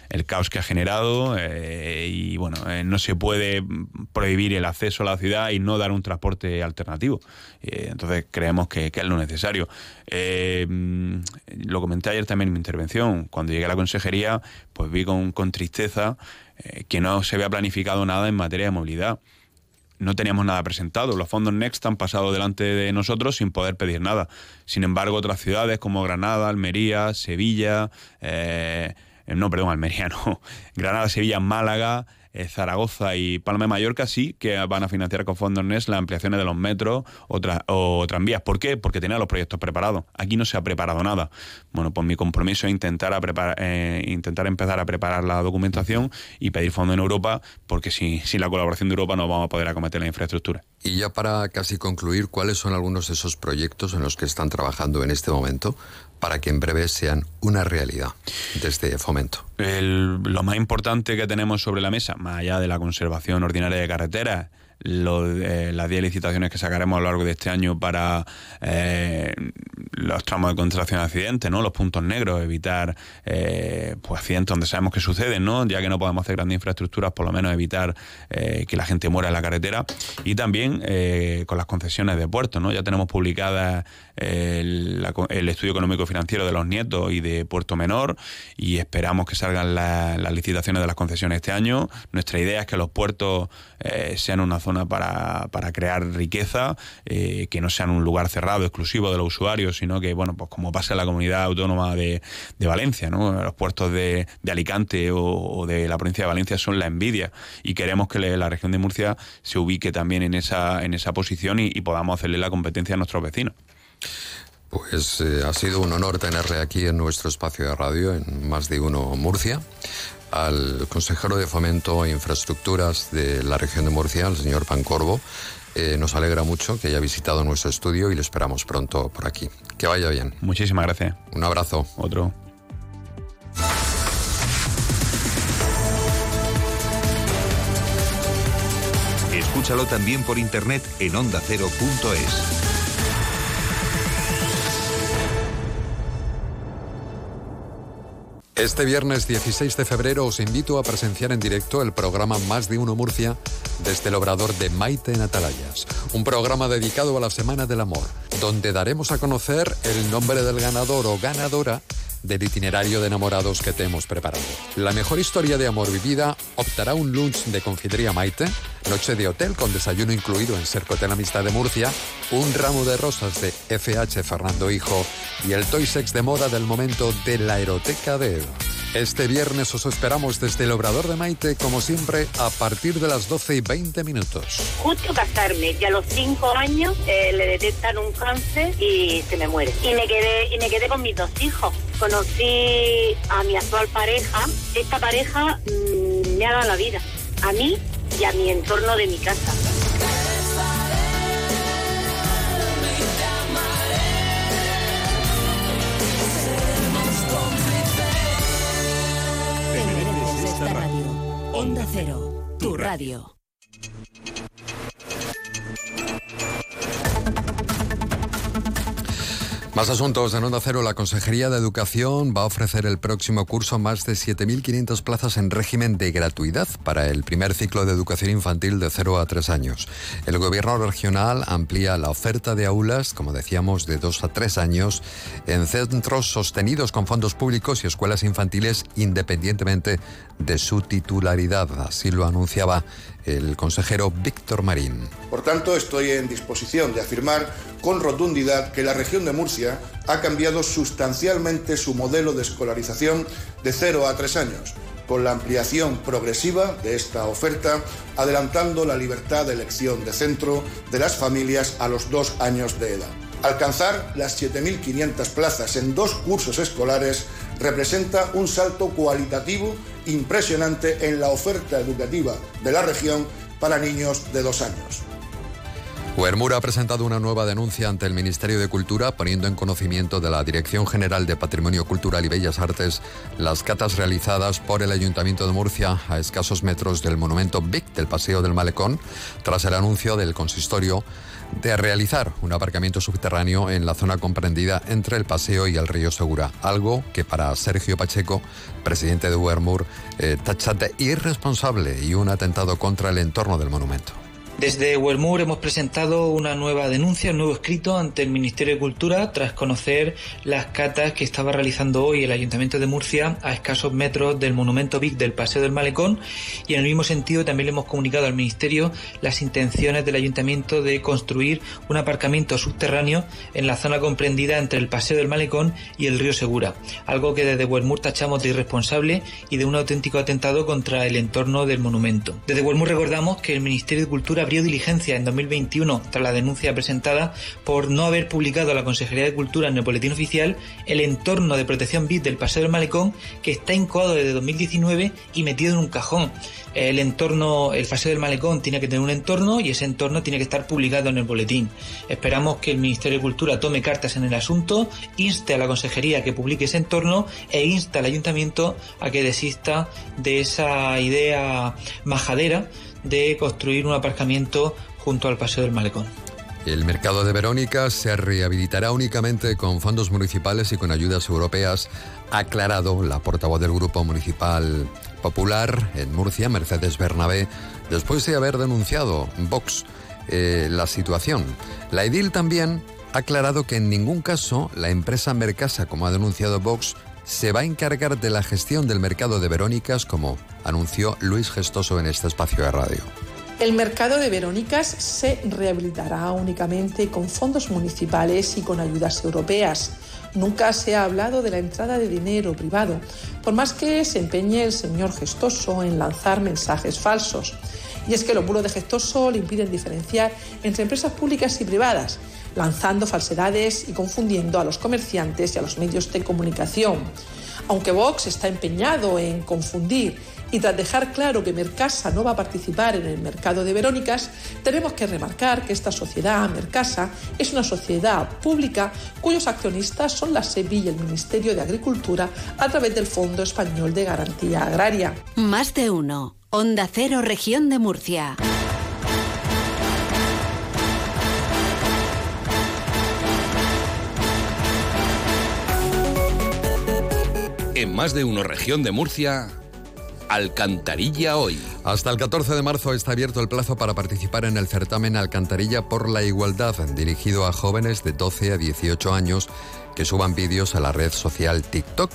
el caos que ha generado eh, y bueno, eh, no se puede prohibir el acceso a la ciudad y no dar un transporte alternativo. Entonces creemos que, que es lo necesario. Lo comenté ayer también en mi intervención. Cuando llegué a la consejería, pues vi con, con tristeza eh, que no se había planificado nada en materia de movilidad. No teníamos nada presentado. Los fondos Next han pasado delante de nosotros sin poder pedir nada. Sin embargo, otras ciudades como Granada, Almería, Sevilla, eh, no, perdón, Almería no, Granada, Sevilla, Málaga, eh, Zaragoza y Palma de Mallorca sí que van a financiar con fondos NES las ampliaciones de los metros o, o tranvías. ¿Por qué? Porque tenían los proyectos preparados. Aquí no se ha preparado nada. Bueno, pues mi compromiso es intentar, a prepara- eh, intentar empezar a preparar la documentación y pedir fondos en Europa, porque si- sin la colaboración de Europa no vamos a poder acometer la infraestructura. Y ya para casi concluir, ¿cuáles son algunos de esos proyectos en los que están trabajando en este momento para que en breve sean una realidad desde Fomento? Lo más importante que tenemos sobre la mesa, más allá de la conservación ordinaria de carreteras, lo de- las 10 licitaciones que sacaremos a lo largo de este año para eh, los tramos de contracción de accidentes, ¿no? los puntos negros, evitar eh, pues accidentes donde sabemos que suceden, ¿no? ya que no podemos hacer grandes infraestructuras, por lo menos evitar eh, que la gente muera en la carretera. Y también eh, con las concesiones de puertos. ¿no? Ya tenemos publicada el, la el estudio económico financiero de los nietos y de Puerto Menor y esperamos que salgan la- las licitaciones de las concesiones este año. Nuestra idea es que los puertos eh, sean una zona para, para crear riqueza, eh, que no sean un lugar cerrado exclusivo de los usuarios, sino que, bueno, pues como pasa en la comunidad autónoma de, de Valencia. Los puertos de, de Alicante o, de la provincia de Valencia son la envidia y queremos que la región de Murcia se ubique también en esa, en esa posición y, y podamos hacerle la competencia a nuestros vecinos. Pues eh, ha sido un honor tenerle aquí en nuestro espacio de radio, en Más de Uno Murcia, al consejero de Fomento e Infraestructuras de la región de Murcia, el señor Pancorbo. Eh, nos alegra mucho que haya visitado nuestro estudio y le esperamos pronto por aquí. Que vaya bien. Muchísimas gracias. Un abrazo. Otro. Escúchalo también por internet en ondacero.es. Este viernes 16 de febrero os invito a presenciar en directo el programa Más de Uno Murcia desde el obrador de Maite en Atalayas, un programa dedicado a la Semana del Amor, donde daremos a conocer el nombre del ganador o ganadora del itinerario de enamorados que te hemos preparado. La mejor historia de amor vivida optará un lunch de confitería Maite, noche de hotel con desayuno incluido en Cercotel Amistad de Murcia, un ramo de rosas de FH Fernando Hijo y el Toy Sex de moda del momento de la eroteca de Eva. Este viernes os esperamos desde el Obrador de Maite, como siempre, a partir de las 12 y 20 minutos. Justo casarme y a los cinco años eh, le detectan un cáncer y se me muere. Y me quedé y me quedé con mis dos hijos. Conocí a mi actual pareja. Esta pareja mm, me ha dado la vida a mí y a mi entorno de mi casa. Onda Cero, tu radio. Más asuntos en Onda Cero. La Consejería de Educación va a ofrecer el próximo curso más de 7.500 plazas en régimen de gratuidad para el primer ciclo de educación infantil de 0 a 3 años. El Gobierno regional amplía la oferta de aulas, como decíamos, de 2 a 3 años en centros sostenidos con fondos públicos y escuelas infantiles independientemente de su titularidad. Así lo anunciaba el consejero Víctor Marín. Por tanto, estoy en disposición de afirmar con rotundidad que la región de Murcia ha cambiado sustancialmente su modelo de escolarización de 0 a 3 años, con la ampliación progresiva de esta oferta, adelantando la libertad de elección de centro de las familias a los dos años de edad. Alcanzar las 7.500 plazas en dos cursos escolares representa un salto cualitativo impresionante en la oferta educativa de la región para niños de dos años. Huermur ha presentado una nueva denuncia ante el Ministerio de Cultura poniendo en conocimiento de la Dirección General de Patrimonio Cultural y Bellas Artes las catas realizadas por el Ayuntamiento de Murcia a escasos metros del monumento Vic del Paseo del Malecón tras el anuncio del consistorio de realizar un aparcamiento subterráneo en la zona comprendida entre el paseo y el río Segura, algo que para Sergio Pacheco, presidente de Huermur, eh, tacha de irresponsable y un atentado contra el entorno del monumento. Desde Huermur hemos presentado una nueva denuncia, un nuevo escrito ante el Ministerio de Cultura tras conocer las catas que estaba realizando hoy el Ayuntamiento de Murcia a escasos metros del monumento Vic del Paseo del Malecón y en el mismo sentido también le hemos comunicado al Ministerio las intenciones del Ayuntamiento de construir un aparcamiento subterráneo en la zona comprendida entre el Paseo del Malecón y el río Segura, algo que desde Huermur tachamos de irresponsable y de un auténtico atentado contra el entorno del monumento. Desde Huermur recordamos que el Ministerio de Cultura abrió diligencia en 2021 tras la denuncia presentada por no haber publicado la Consejería de Cultura en el Boletín Oficial el entorno de protección BIT del Paseo del Malecón que está incoado desde 2019 y metido en un cajón. El entorno, el Paseo del Malecón tiene que tener un entorno y ese entorno tiene que estar publicado en el boletín. Esperamos que el Ministerio de Cultura tome cartas en el asunto, inste a la Consejería que publique ese entorno e inste al Ayuntamiento a que desista de esa idea majadera de construir un aparcamiento junto al Paseo del Malecón. El mercado de Verónica se rehabilitará únicamente con fondos municipales y con ayudas europeas, ha aclarado la portavoz del Grupo Municipal Popular en Murcia, Mercedes Bernabé, después de haber denunciado Vox eh, la situación. La edil también ha aclarado que en ningún caso la empresa Mercasa, como ha denunciado Vox, se va a encargar de la gestión del mercado de Verónicas, como anunció Luis Gestoso en este espacio de radio. El mercado de Verónicas se rehabilitará únicamente con fondos municipales y con ayudas europeas. Nunca se ha hablado de la entrada de dinero privado, por más que se empeñe el señor Gestoso en lanzar mensajes falsos. Y es que los bulos de Gestoso le impiden diferenciar entre empresas públicas y privadas, lanzando falsedades y confundiendo a los comerciantes y a los medios de comunicación. Aunque Vox está empeñado en confundir y tras dejar claro que Mercasa no va a participar en el mercado de Verónicas, tenemos que remarcar que esta sociedad, Mercasa, es una sociedad pública cuyos accionistas son la SEBI y el Ministerio de Agricultura a través del Fondo Español de Garantía Agraria. Más de uno. Onda Cero, Región de Murcia. En más de uno región de Murcia, Alcantarilla hoy. Hasta el 14 de marzo está abierto el plazo para participar en el certamen Alcantarilla por la Igualdad, dirigido a jóvenes de 12 a 18 años que suban vídeos a la red social TikTok.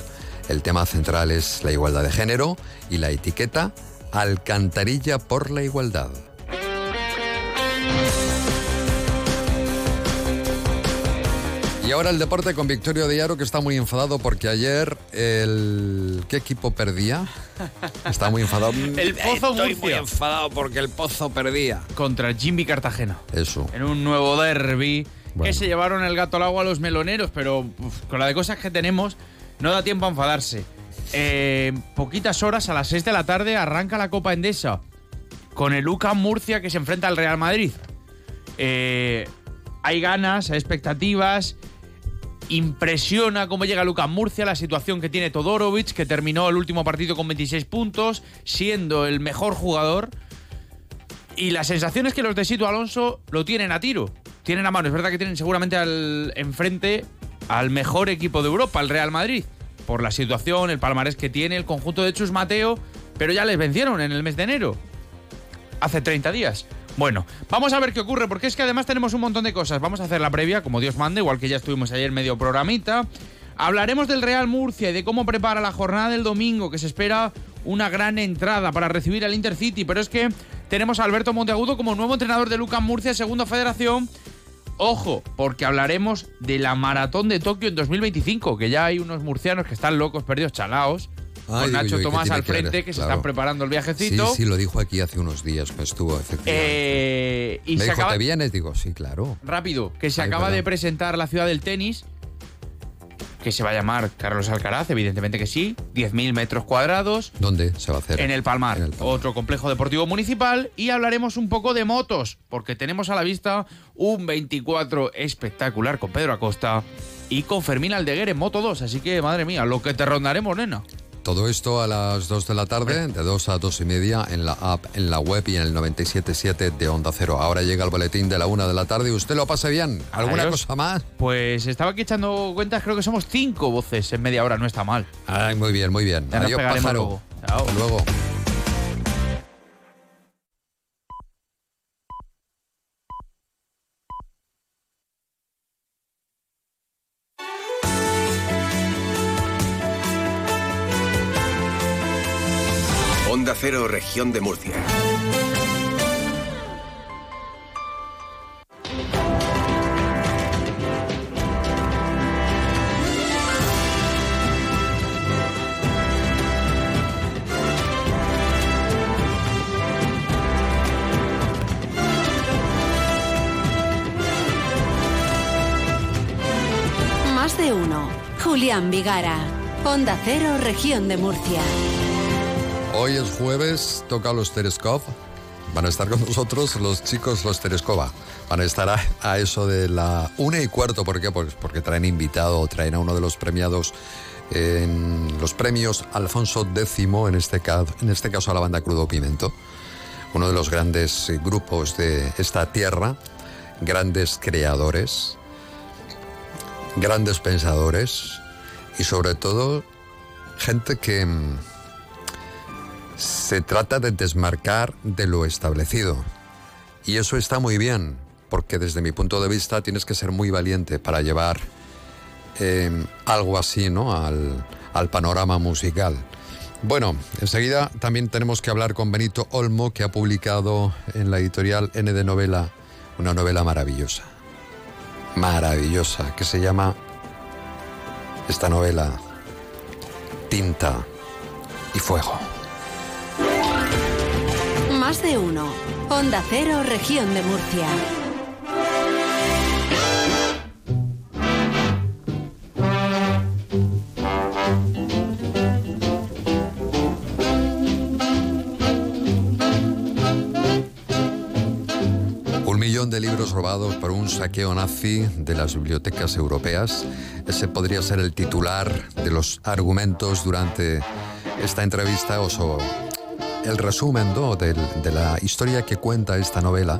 El tema central es la igualdad de género y la etiqueta Alcantarilla por la Igualdad. Y ahora el deporte con Victorio de Aro, que está muy enfadado porque ayer el... ¿Qué equipo perdía? Está muy enfadado. El Pozo Estoy muy Murcia. enfadado porque el Pozo perdía. Contra Jimmy Cartagena. Eso. En un nuevo derby. Bueno. Que se llevaron el gato al agua a los meloneros, pero uf, con la de cosas que tenemos, no da tiempo a enfadarse. Eh, poquitas horas, a las 6 de la tarde, arranca la Copa Endesa. Con el UCAM Murcia que se enfrenta al Real Madrid. Eh, hay ganas, hay expectativas. Impresiona cómo llega Lucas Murcia, la situación que tiene Todorovic, que terminó el último partido con 26 puntos, siendo el mejor jugador. Y la sensación es que los de Sito Alonso lo tienen a tiro, tienen a mano. Es verdad que tienen seguramente al, enfrente al mejor equipo de Europa, el Real Madrid, por la situación, el palmarés que tiene, el conjunto de Chus Mateo, pero ya les vencieron en el mes de enero, hace 30 días. Bueno, vamos a ver qué ocurre, porque es que además tenemos un montón de cosas. Vamos a hacer la previa, como Dios mande, igual que ya estuvimos ayer medio programita. Hablaremos del Real Murcia y de cómo prepara la jornada del domingo, que se espera una gran entrada para recibir al Intercity. Pero es que tenemos a Alberto Monteagudo como nuevo entrenador de Lucas Murcia, segunda federación. Ojo, porque hablaremos de la maratón de Tokio en 2025, que ya hay unos murcianos que están locos, perdidos, chalaos. Ay, con Nacho yo, ¿y qué Tomás al que ver? frente, que se están preparando el viajecito. Sí, sí, lo dijo aquí hace unos días, que estuvo efectivamente. Eh, y Me se dijo, acaba, ¿te vienes? Digo, sí, claro. rápido, que se Ay, acaba perdón. de presentar la ciudad del tenis. que se va a llamar Carlos Alcaraz, evidentemente que sí, 10.000 metros cuadrados. ¿Dónde se va a hacer? En el Palmar, otro complejo deportivo municipal y hablaremos un poco de motos, porque tenemos a la vista un 24 espectacular con Pedro Acosta y con Fermín Aldeguer en Moto 2, así que madre mía, lo que te rondaremos, nena. Todo esto a las 2 de la tarde, de 2 a 2 y media, en la app, en la web y en el 97.7 de Onda Cero. Ahora llega el boletín de la 1 de la tarde y usted lo pase bien. ¿Alguna Adiós. cosa más? Pues estaba aquí echando cuentas, creo que somos cinco voces en media hora, no está mal. Ay, muy bien, muy bien. Ya Adiós, pájaro. luego. Chao. Hasta luego. Onda Cero, región de Murcia. Más de uno. Julián Vigara. Onda Cero, región de Murcia. Hoy es jueves, toca los Tereskov. Van a estar con nosotros los chicos, los Tereskova. Van a estar a, eso de la una y cuarto. ¿Por qué? Pues porque traen invitado, traen a uno de los premiados en los premios Alfonso X, en este, caso, en este caso a la banda Crudo Pimento. Uno de los grandes grupos de esta tierra, grandes creadores, grandes pensadores y sobre todo gente que mm, se trata de desmarcar de lo establecido. Y eso está muy bien, porque desde mi punto de vista tienes que ser muy valiente para llevar eh, algo así ¿no? al, al panorama musical. Bueno, enseguida también tenemos que hablar con Benito Olmo, que ha publicado en la editorial N de Novela una novela maravillosa. Maravillosa, que se llama esta novela Tinta y Fuego. Más de uno. Onda Cero, región de Murcia. Un millón de libros robados por un saqueo nazi de las bibliotecas europeas. Ese podría ser el titular de los argumentos durante esta entrevista o el resumen de la historia que cuenta esta novela,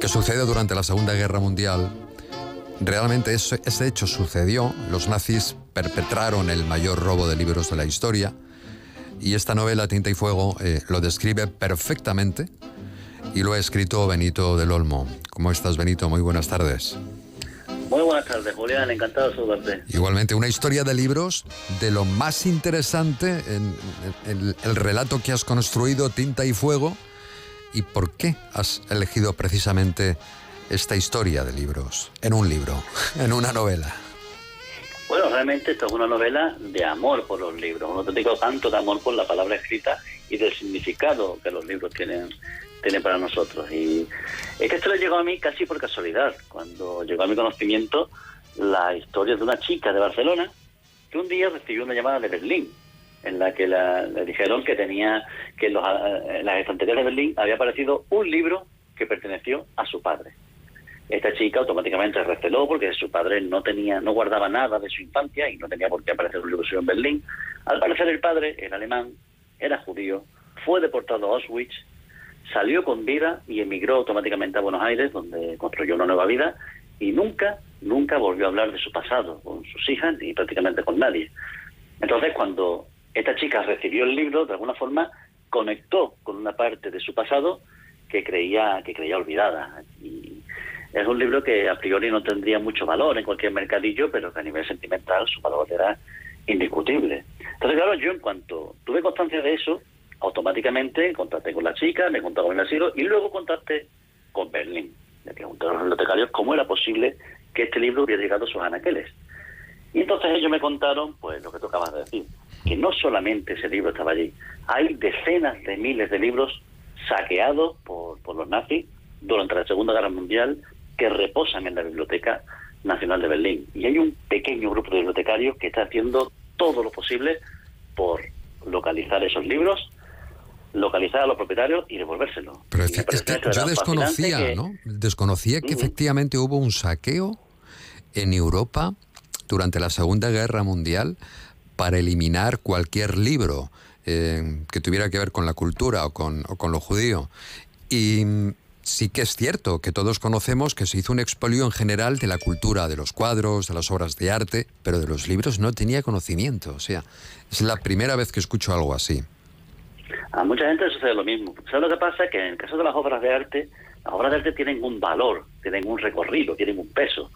que sucede durante la Segunda Guerra Mundial. Realmente ese, ese hecho sucedió, los nazis perpetraron el mayor robo de libros de la historia y esta novela, Tinta y Fuego, eh, lo describe perfectamente y lo ha escrito Benito del Olmo. ¿Cómo estás, Benito? Muy buenas tardes. Muy buenas tardes, Julián. Encantado de saludarte. Igualmente, una historia de libros de lo más interesante en, en- en el relato que has construido, Tinta y Fuego. ¿Y por qué has elegido precisamente esta historia de libros en un libro, en una novela? Bueno, realmente esto es una novela de amor por los libros, un auténtico canto de amor por la palabra escrita y del significado que los libros tienen, tienen para nosotros. Y es que esto le llegó a mí casi por casualidad, cuando llegó a mi conocimiento la historia de una chica de Barcelona que un día recibió una llamada de Berlín en la que la- le dijeron que tenía que en, los, eh, en las estanterías de Berlín había aparecido un libro que perteneció a su padre. Esta chica automáticamente receló porque su padre no tenía, no guardaba nada de su infancia y no tenía por qué aparecer un libro suyo en Berlín. Al parecer el padre era alemán, era judío, fue deportado a Auschwitz, salió con vida y emigró automáticamente a Buenos Aires, donde construyó una nueva vida y nunca, nunca volvió a hablar de su pasado con sus hijas ni prácticamente con nadie. Entonces, cuando esta chica recibió el libro, de alguna forma conectó con una parte de su pasado que creía que creía olvidada. Es un libro que a priori no tendría mucho valor en cualquier mercadillo, pero que a nivel sentimental su valor era indiscutible. Entonces, claro, yo en cuanto tuve constancia de eso, automáticamente contacté con la chica, me contacté con el asilo y luego contacté con Berlín. Le pregunté a los bibliotecarios cómo era posible que este libro hubiera llegado a sus anaqueles. Y entonces ellos me contaron, pues lo que tú acabas de decir, que no solamente ese libro estaba allí, hay decenas de miles de libros saqueados por, por los nazis durante la Segunda Guerra Mundial que reposan en la biblioteca Nacional de Berlín. Y hay un pequeño grupo de bibliotecarios que está haciendo todo lo posible por localizar esos libros, localizar a los propietarios y devolvérselos. Pero es que yo desconocía, que- ¿no? Desconocía que efectivamente hubo un saqueo en Europa durante la Segunda Guerra Mundial para eliminar cualquier libro eh, que tuviera que ver con la cultura o con, o con lo judío. Y sí que es cierto que todos conocemos que se hizo un expolio en general de la cultura, de los cuadros, de las obras de arte, pero de los libros no tenía conocimiento. O sea, es la primera vez que escucho algo así. A mucha gente sucede lo mismo. ¿Sabes lo que pasa? Que en el caso de las obras de arte, las obras de arte tienen un valor, tienen un recorrido, tienen un peso.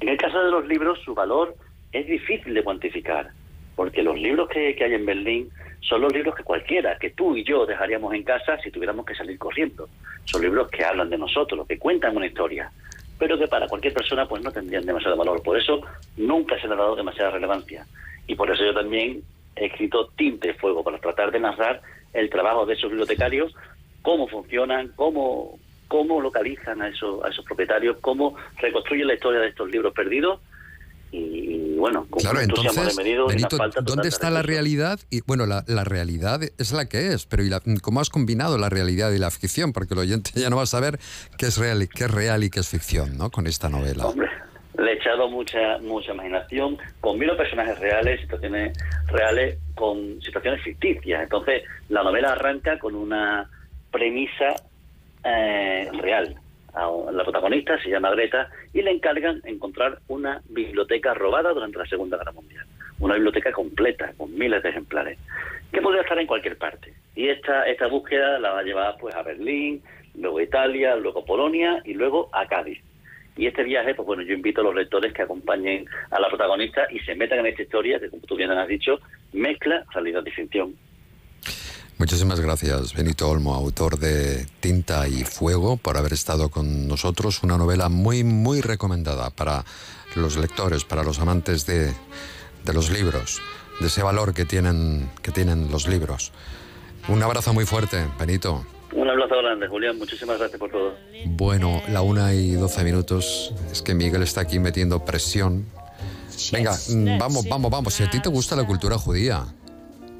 En el caso de los libros, su valor es difícil de cuantificar, porque los libros que, que hay en Berlín son los libros que cualquiera, que tú y yo dejaríamos en casa si tuviéramos que salir corriendo. Son libros que hablan de nosotros, que cuentan una historia, pero que para cualquier persona pues no tendrían demasiado valor. Por eso nunca se le ha dado demasiada relevancia. Y por eso yo también he escrito Tinte Fuego, para tratar de narrar el trabajo de esos bibliotecarios, cómo funcionan, cómo, cómo localizan a esos, a esos propietarios, cómo reconstruyen la historia de estos libros perdidos. Y, bueno, con Claro, entonces, Benito, falta ¿dónde de está la realidad? Y bueno, la, la realidad es la que es, pero ¿y la- ¿cómo has combinado la realidad y la ficción? Porque el oyente ya no va a saber qué es real y qué es real y qué es ficción, ¿no? Con esta novela. Hombre, le he echado mucha mucha imaginación, combino personajes reales, situaciones reales con situaciones ficticias. Entonces, la novela arranca con una premisa eh, real. La protagonista se llama Greta y le encargan encontrar una biblioteca robada durante la Segunda Guerra Mundial. Una biblioteca completa, con miles de ejemplares, que podría estar en cualquier parte. Y esta, esta búsqueda la va a llevar pues a Berlín, luego a Italia, luego a Polonia y luego a Cádiz. Y este viaje, pues bueno, yo invito a los lectores que acompañen a la protagonista y se metan en esta historia que, como tú bien has dicho, mezcla realidad y ficción. Muchísimas gracias, Benito Olmo, autor de Tinta y Fuego, por haber estado con nosotros. Una novela muy, muy recomendada para los lectores, para los amantes de, de los libros, de ese valor que tienen, que tienen los libros. Un abrazo muy fuerte, Benito. Un abrazo grande, Julián. Muchísimas gracias por todo. Bueno, la una y doce minutos. Es que Miguel está aquí metiendo presión. Venga, mm, vamos, vamos, vamos. Si a ti te gusta la cultura judía,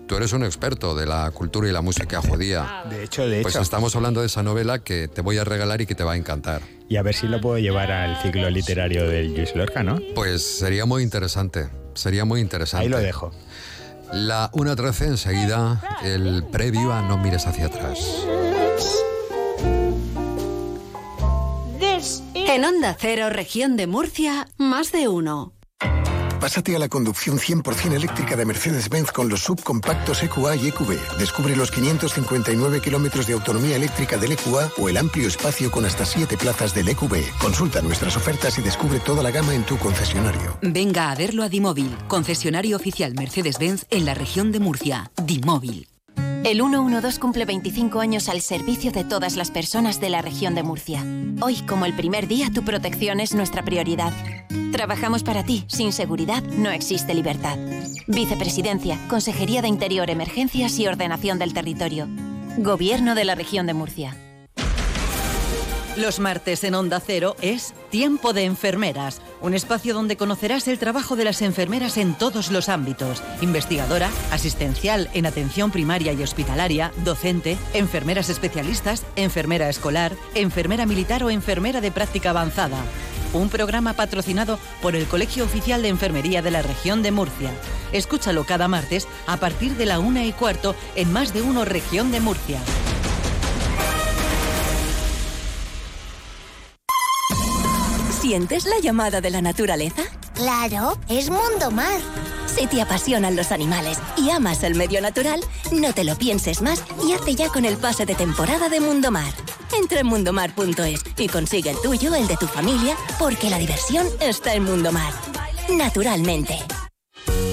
tú eres un experto de la cultura y la música judía. De hecho, de Pues hecho. estamos hablando de esa novela que te voy a regalar y que te va a encantar. Y a ver si lo puedo llevar al ciclo literario del Luis Lorca, ¿no? Pues sería muy interesante. Sería muy interesante. Ahí lo dejo. La 1.13 enseguida, el previo a No mires hacia atrás. En Onda Cero, región de Murcia, más de uno. Pásate a la conducción 100% eléctrica de Mercedes-Benz con los subcompactos EQA y EQB. Descubre los 559 kilómetros de autonomía eléctrica del EQA o el amplio espacio con hasta 7 plazas del EQB. Consulta nuestras ofertas y descubre toda la gama en tu concesionario. Venga a verlo a Dimóvil, concesionario oficial Mercedes-Benz en la región de Murcia. Dimóvil. El 112 cumple 25 años al servicio de todas las personas de la región de Murcia. Hoy, como el primer día, tu protección es nuestra prioridad. Trabajamos para ti. Sin seguridad no existe libertad. Vicepresidencia, Consejería de Interior, Emergencias y Ordenación del Territorio. Gobierno de la región de Murcia. Los martes en Onda Cero es Tiempo de Enfermeras, un espacio donde conocerás el trabajo de las enfermeras en todos los ámbitos. Investigadora, asistencial en atención primaria y hospitalaria, docente, enfermeras especialistas, enfermera escolar, enfermera militar o enfermera de práctica avanzada. Un programa patrocinado por el Colegio Oficial de Enfermería de la región de Murcia. Escúchalo cada martes a partir de la una y cuarto en Más de Uno Región de Murcia. ¿Sientes la llamada de la naturaleza? Claro, es Mundo Mar. Si te apasionan los animales y amas el medio natural, no te lo pienses más y hazte ya con el pase de temporada de Mundo Mar. Entra en mundomar.es y consigue el tuyo, el de tu familia, porque la diversión está en Mundo Mar. Naturalmente.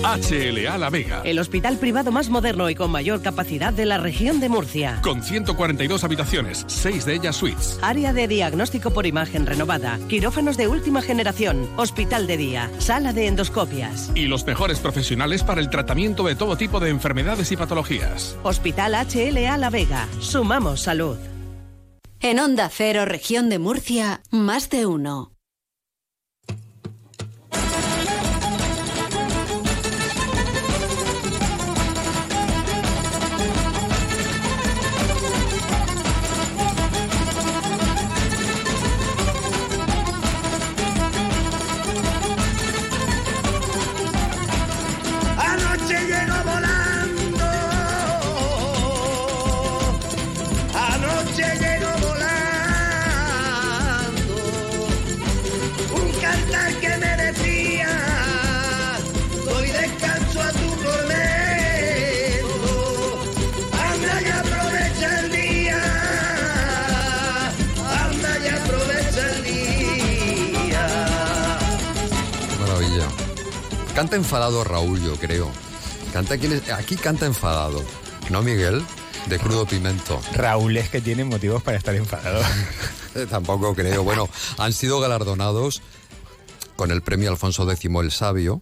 HLA La Vega. El hospital privado más moderno y con mayor capacidad de la región de Murcia. Con 142 habitaciones, 6 de ellas suites. Área de diagnóstico por imagen renovada, quirófanos de última generación, hospital de día, sala de endoscopias. Y los mejores profesionales para el tratamiento de todo tipo de enfermedades y patologías. Hospital HLA La Vega. Sumamos salud. En Onda Cero, región de Murcia, más de uno. Canta enfadado Raúl, yo creo. Canta aquí, aquí canta enfadado. ¿No, Miguel? De crudo pimento. Raúl es que tiene motivos para estar enfadado. Tampoco creo. Bueno, han sido galardonados con el premio Alfonso X el Sabio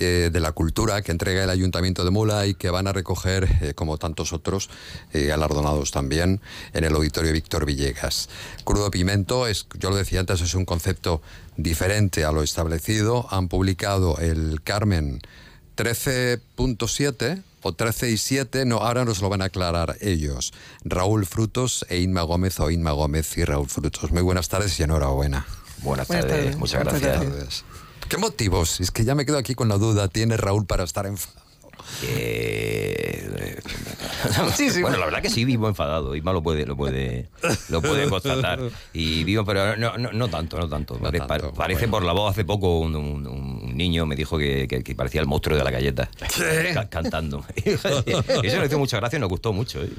eh, de la Cultura que entrega el Ayuntamiento de Mula y que van a recoger, eh, como tantos otros, eh, galardonados también en el Auditorio Víctor Villegas. Crudo pimento, es, yo lo decía antes, es un concepto diferente a lo establecido. Han publicado el Carmen 13.7 o 13 y 7, no, ahora nos lo van a aclarar ellos. Raúl Frutos e Inma Gómez o Inma Gómez y Raúl Frutos. Muy buenas tardes y enhorabuena. Buenas tardes, muchas gracias. ¿Qué motivos? Es que ya me quedo aquí con la duda. ¿Tiene Raúl para estar enfadado? Eh, bueno, la verdad que sí vivo enfadado. Isma lo puede, lo puede, lo puede constatar. Y vivo, pero no, no, no tanto, no tanto. Pare- pa- parece por la voz hace poco un, un- un niño me dijo que, que- que parecía el monstruo de la galleta ca- cantando. Eso le hizo mucha gracia y nos gustó mucho. ¿eh?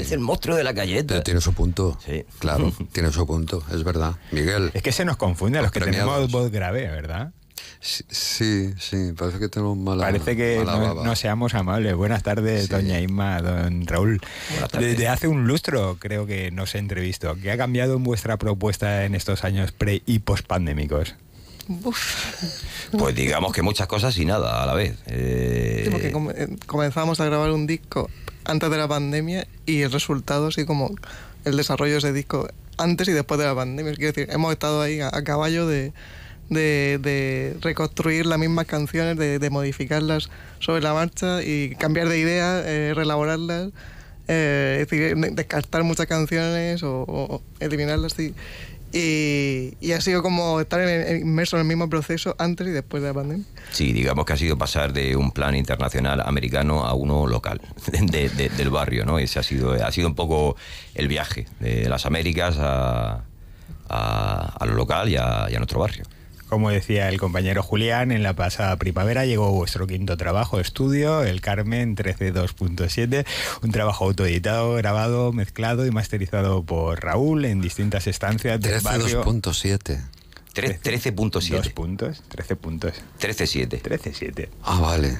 Es el monstruo de la galleta. Pero tiene su punto. Claro, tiene su punto, es verdad. Miguel. Es que se nos confunde a los que Premiados. tenemos voz grave, ¿verdad? Sí, sí, parece que tenemos mala Parece que mala no, baba. no seamos amables. Buenas tardes, doña Inma, don Raúl. Desde hace un lustro creo que nos he entrevisto. ¿Qué ha cambiado en vuestra propuesta en estos años pre y post pandémicos? Pues digamos que muchas cosas y nada a la vez. Eh, Sí, porque eh, comenzamos a grabar un disco antes de la pandemia y el resultado así como el desarrollo de ese disco antes y después de la pandemia. Quiero decir, hemos estado ahí a, a caballo de, de- de reconstruir las mismas canciones, de, de modificarlas sobre la marcha y cambiar de idea, eh, reelaborarlas. eh, es decir, de- descartar muchas canciones o, eliminarlas. Y, y ha sido como estar inmerso en el mismo proceso antes y después de la pandemia. Sí, digamos que ha sido pasar de un plan internacional americano a uno local, de- de- del barrio, ¿no? Ese ha sido, ha sido un poco el viaje de las Américas a, a- a lo local y a nuestro barrio. Como decía el compañero Julián, en la pasada primavera llegó vuestro quinto trabajo, estudio, el Carmen 132.7, un trabajo autoeditado, grabado, mezclado y masterizado por Raúl en distintas estancias del barrio. 13.2.7. 13.7. Dos puntos, 13 puntos. 13.7. 13.7. Ah, vale.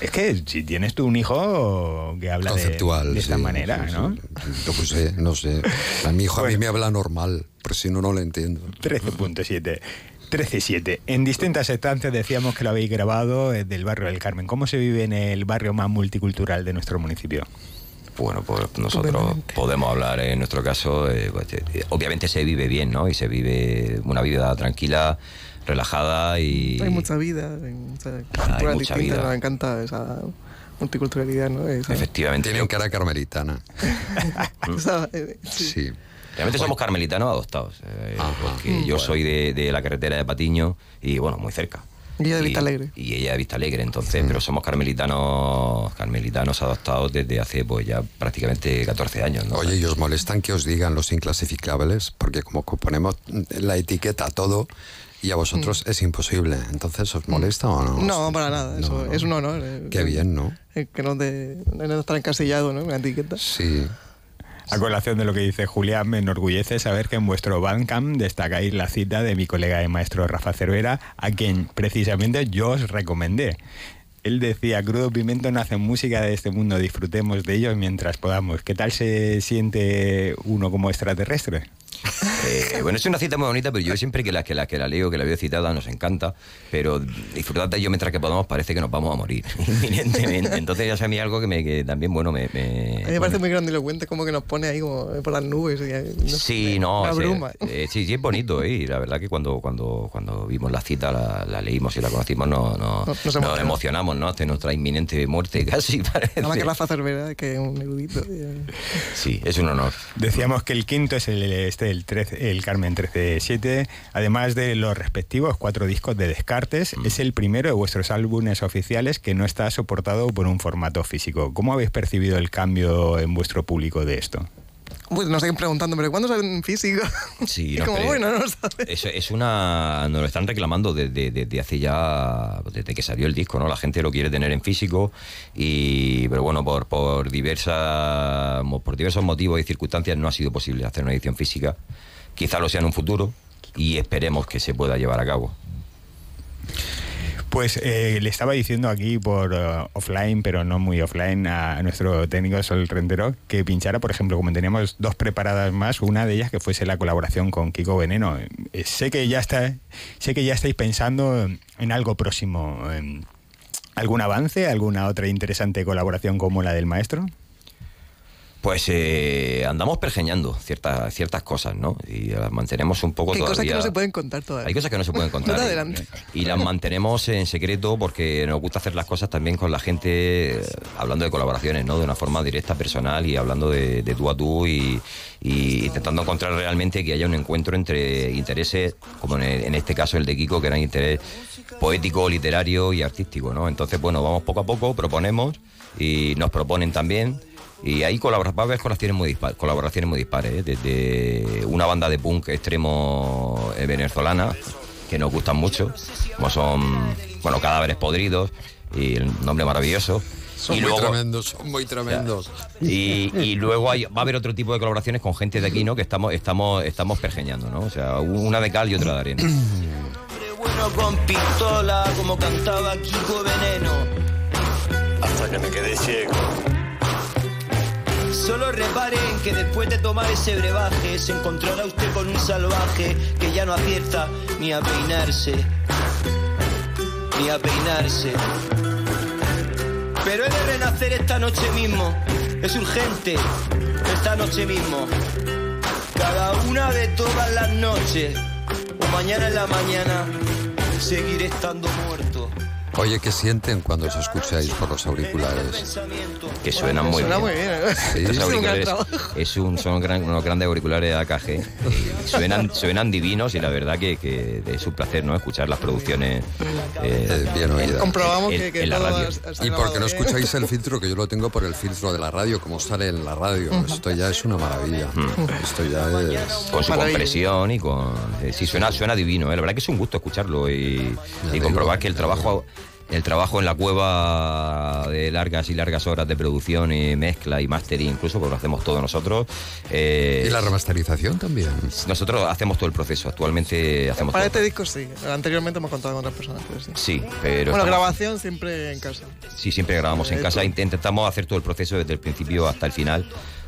Es que si tienes tú un hijo que habla de- Conceptual. de, esta sí, manera, sí, ¿no? sí. Yo pues sé, no sé. A mi hijo a mí me habla normal, pero si no, no lo entiendo. 13.7. 13.7. En distintas estancias decíamos que lo habéis grabado eh, del barrio del Carmen. ¿Cómo se vive en el barrio más multicultural de nuestro municipio? Bueno, pues nosotros podemos hablar en nuestro caso, eh, pues, eh, obviamente se vive bien, ¿no? Y se vive una vida tranquila, relajada y... Hay mucha vida, hay mucha distinta, vida. nos encanta esa multiculturalidad, ¿no? Esa- Efectivamente. Tiene cara carmelitana. Sí. Realmente somos carmelitanos adoptados, eh, porque yo soy de, de la carretera de Patiño y bueno, muy cerca. Y ella de Vista Alegre. Y ella de Vista Alegre, entonces, pero somos carmelitanos, carmelitanos adoptados desde hace pues ya prácticamente 14 años, ¿no? Oye, ¿y os molestan que os digan los inclasificables? Porque como ponemos la etiqueta a todo y a vosotros es imposible. Entonces, ¿os molesta o no? No, para nada, eso es un honor. eh, Qué bien, ¿no? eh, Que no, te, no estar encasillado, ¿no? Una etiqueta. Sí. A colación de lo que dice Julián, me enorgullece saber que en vuestro Bandcamp destacáis la cita de mi colega de maestro Rafa Cervera, a quien precisamente yo os recomendé. Él decía, Crudo Pimento no hace música de este mundo, disfrutemos de ello mientras podamos. ¿Qué tal se siente uno como extraterrestre? Eh, bueno, es una cita muy bonita, pero yo siempre que la, que la, que la leo, que la veo citada, nos encanta, pero disfrutar de ello mientras que podamos parece que nos vamos a morir inminentemente. Entonces ya sé a mí algo que, me, que también, bueno, me... me- A mí me parece muy grandilocuente como que nos pone ahí como eh, por las nubes. y, eh, sé, Sí, no, Una o sea, bruma. eh, sí, sí, es bonito, ¿eh? y la verdad que cuando, cuando, cuando vimos la cita, la, la leímos y la conocimos, no, no- Nos emocionamos, ¿no? Ante nuestra inminente muerte, casi parece. Nada más que Rafa Cervera, que es un erudito. eh, Sí, es un honor. Decíamos que el quinto es el, este, el, 13 el Carmen 13-7, además de los respectivos cuatro discos de Descartes, es el primero de vuestros álbumes oficiales que no está soportado por un formato físico. ¿Cómo habéis percibido el cambio en vuestro público de esto? Pues nos siguen preguntando, ¿pero cuándo salen en físico? Sí, y no, como, bueno, no lo sabes. Eso es una. Nos lo están reclamando desde, desde hace ya. Desde que salió el disco, ¿no? La gente lo quiere tener en físico. y Pero bueno, por, por, diversas, por diversos motivos y circunstancias no ha sido posible hacer una edición física. Quizá lo sea en un futuro y esperemos que se pueda llevar a cabo. Pues eh, le estaba diciendo aquí por eh, offline, pero no muy offline, a nuestro técnico Sol Rentero que pinchara, por ejemplo, como teníamos dos preparadas más, una de ellas que fuese la colaboración con Kiko Veneno. Eh, sé que ya está, sé que ya estáis pensando en algo próximo. ¿Algún avance? ¿Alguna otra interesante colaboración como la del maestro? Pues eh, andamos pergeñando ciertas ciertas cosas, ¿no? Y las mantenemos un poco Hay todavía. cosas que no se pueden contar todavía. Hay cosas que no se pueden contar. No te y- las mantenemos en secreto porque nos gusta hacer las cosas también con la gente, eh, hablando de colaboraciones, ¿no? De una forma directa, personal y hablando de, de tú a tú y, y intentando encontrar realmente que haya un encuentro entre intereses, como en, el- en este caso el de Kiko, que era interés poético, literario y artístico, ¿no? Entonces, bueno, vamos poco a poco, proponemos y nos proponen también. Y ahí colabora- va a haber colaboraciones muy, colaboraciones muy dispares, ¿eh? desde una banda de punk extremo eh, venezolana, que nos gustan mucho, como son, bueno, Cadáveres Podridos, y el nombre maravilloso. Son y muy luego, tremendos, son muy tremendos. y, y luego hay- va a haber otro tipo de colaboraciones con gente de aquí, ¿no? Que estamos, estamos, estamos pergeñando, ¿no? O sea, una de cal y otra de arena. Bueno con pistola, como cantaba Kiko Veneno. Hasta que me quedé ciego. Solo reparen que después de tomar ese brebaje se encontrará usted con un salvaje que ya no acierta ni a peinarse. Ni a peinarse. Pero he de renacer esta noche mismo. Es urgente. Esta noche mismo. Cada una de todas las noches. O mañana en la mañana. Seguiré estando muerto. Oye, ¿qué sienten cuando os escucháis por los auriculares? Que suenan muy Suena bien. muy bien, ¿eh? Sí, Es un gran auriculares- trabajo. es un, son gran- unos grandes auriculares AKG. y suenan, suenan divinos y la verdad que, que es un placer ¿no? escuchar las producciones eh, bien oídas. Comprobamos en- que, que en la radio. has- has Y porque no escucháis el filtro, que yo lo tengo por el filtro de la radio, como sale en la radio. Esto ya es una maravilla. Esto ya es... con su compresión y con eh, sí suena suena divino ¿eh? la verdad que es un gusto escucharlo y, y comprobar que el trabajo el trabajo en la cueva de largas y largas horas de producción y mezcla y mastering incluso porque lo hacemos todos nosotros eh, Y la remasterización también. nosotros hacemos todo el proceso actualmente hacemos Para todo. este disco sí. Anteriormente hemos contado con otras personas, pero sí. sí pero bueno, estamos- grabación siempre en casa. Sí, siempre grabamos en casa. Intentamos hacer todo el proceso desde el principio hasta el final,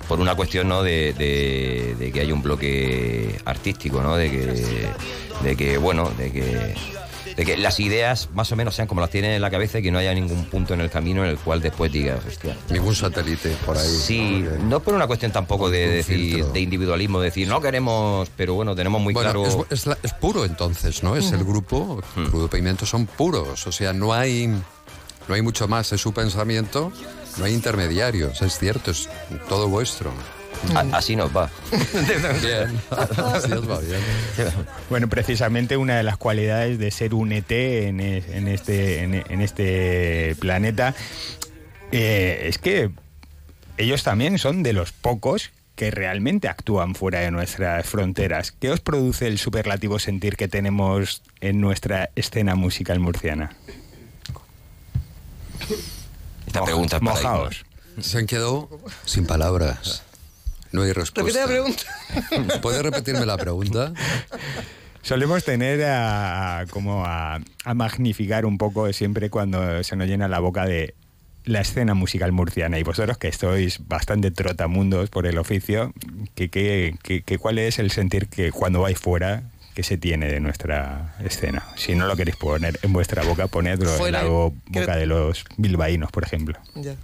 por una cuestión ¿no? de, de- de que haya un bloque artístico, ¿no? De que, de que bueno, de que, de que las ideas más o menos sean como las tienen en la cabeza y que no haya ningún punto en el camino en el cual después digas, hostia. Ningún satélite por ahí. Sí, no por una cuestión tampoco de, decir, de individualismo, de decir, no queremos, pero bueno, tenemos muy Bueno, claro... es, es la- es puro entonces, ¿no? Es el grupo, Crudo Pimiento son puros, o sea, no hay, no hay mucho más, es su pensamiento, no hay intermediarios, es cierto, es todo vuestro. A- así nos va. Bien, así va bien. Bueno, precisamente una de las cualidades de ser un ET en, e- en este, en, en este planeta eh, es que ellos también son de los pocos que realmente actúan fuera de nuestras fronteras. ¿Qué os produce el superlativo sentir que tenemos en nuestra escena musical murciana? Esta pregunta es para Mojaos. Se han quedado sin palabras. No hay Repite respuesta. la pregunta. ¿Puedes repetirme la pregunta? Solemos tener a, a- como a, a magnificar un poco siempre cuando se nos llena la boca de la escena musical murciana y vosotros que estáis bastante trotamundos por el oficio, que, que- que- que ¿cuál es el sentir que cuando vais fuera que se tiene de nuestra escena? Si no lo queréis poner en vuestra boca, ponedlo Fuera, en la bo- boca de los bilbaínos, por ejemplo. Ya.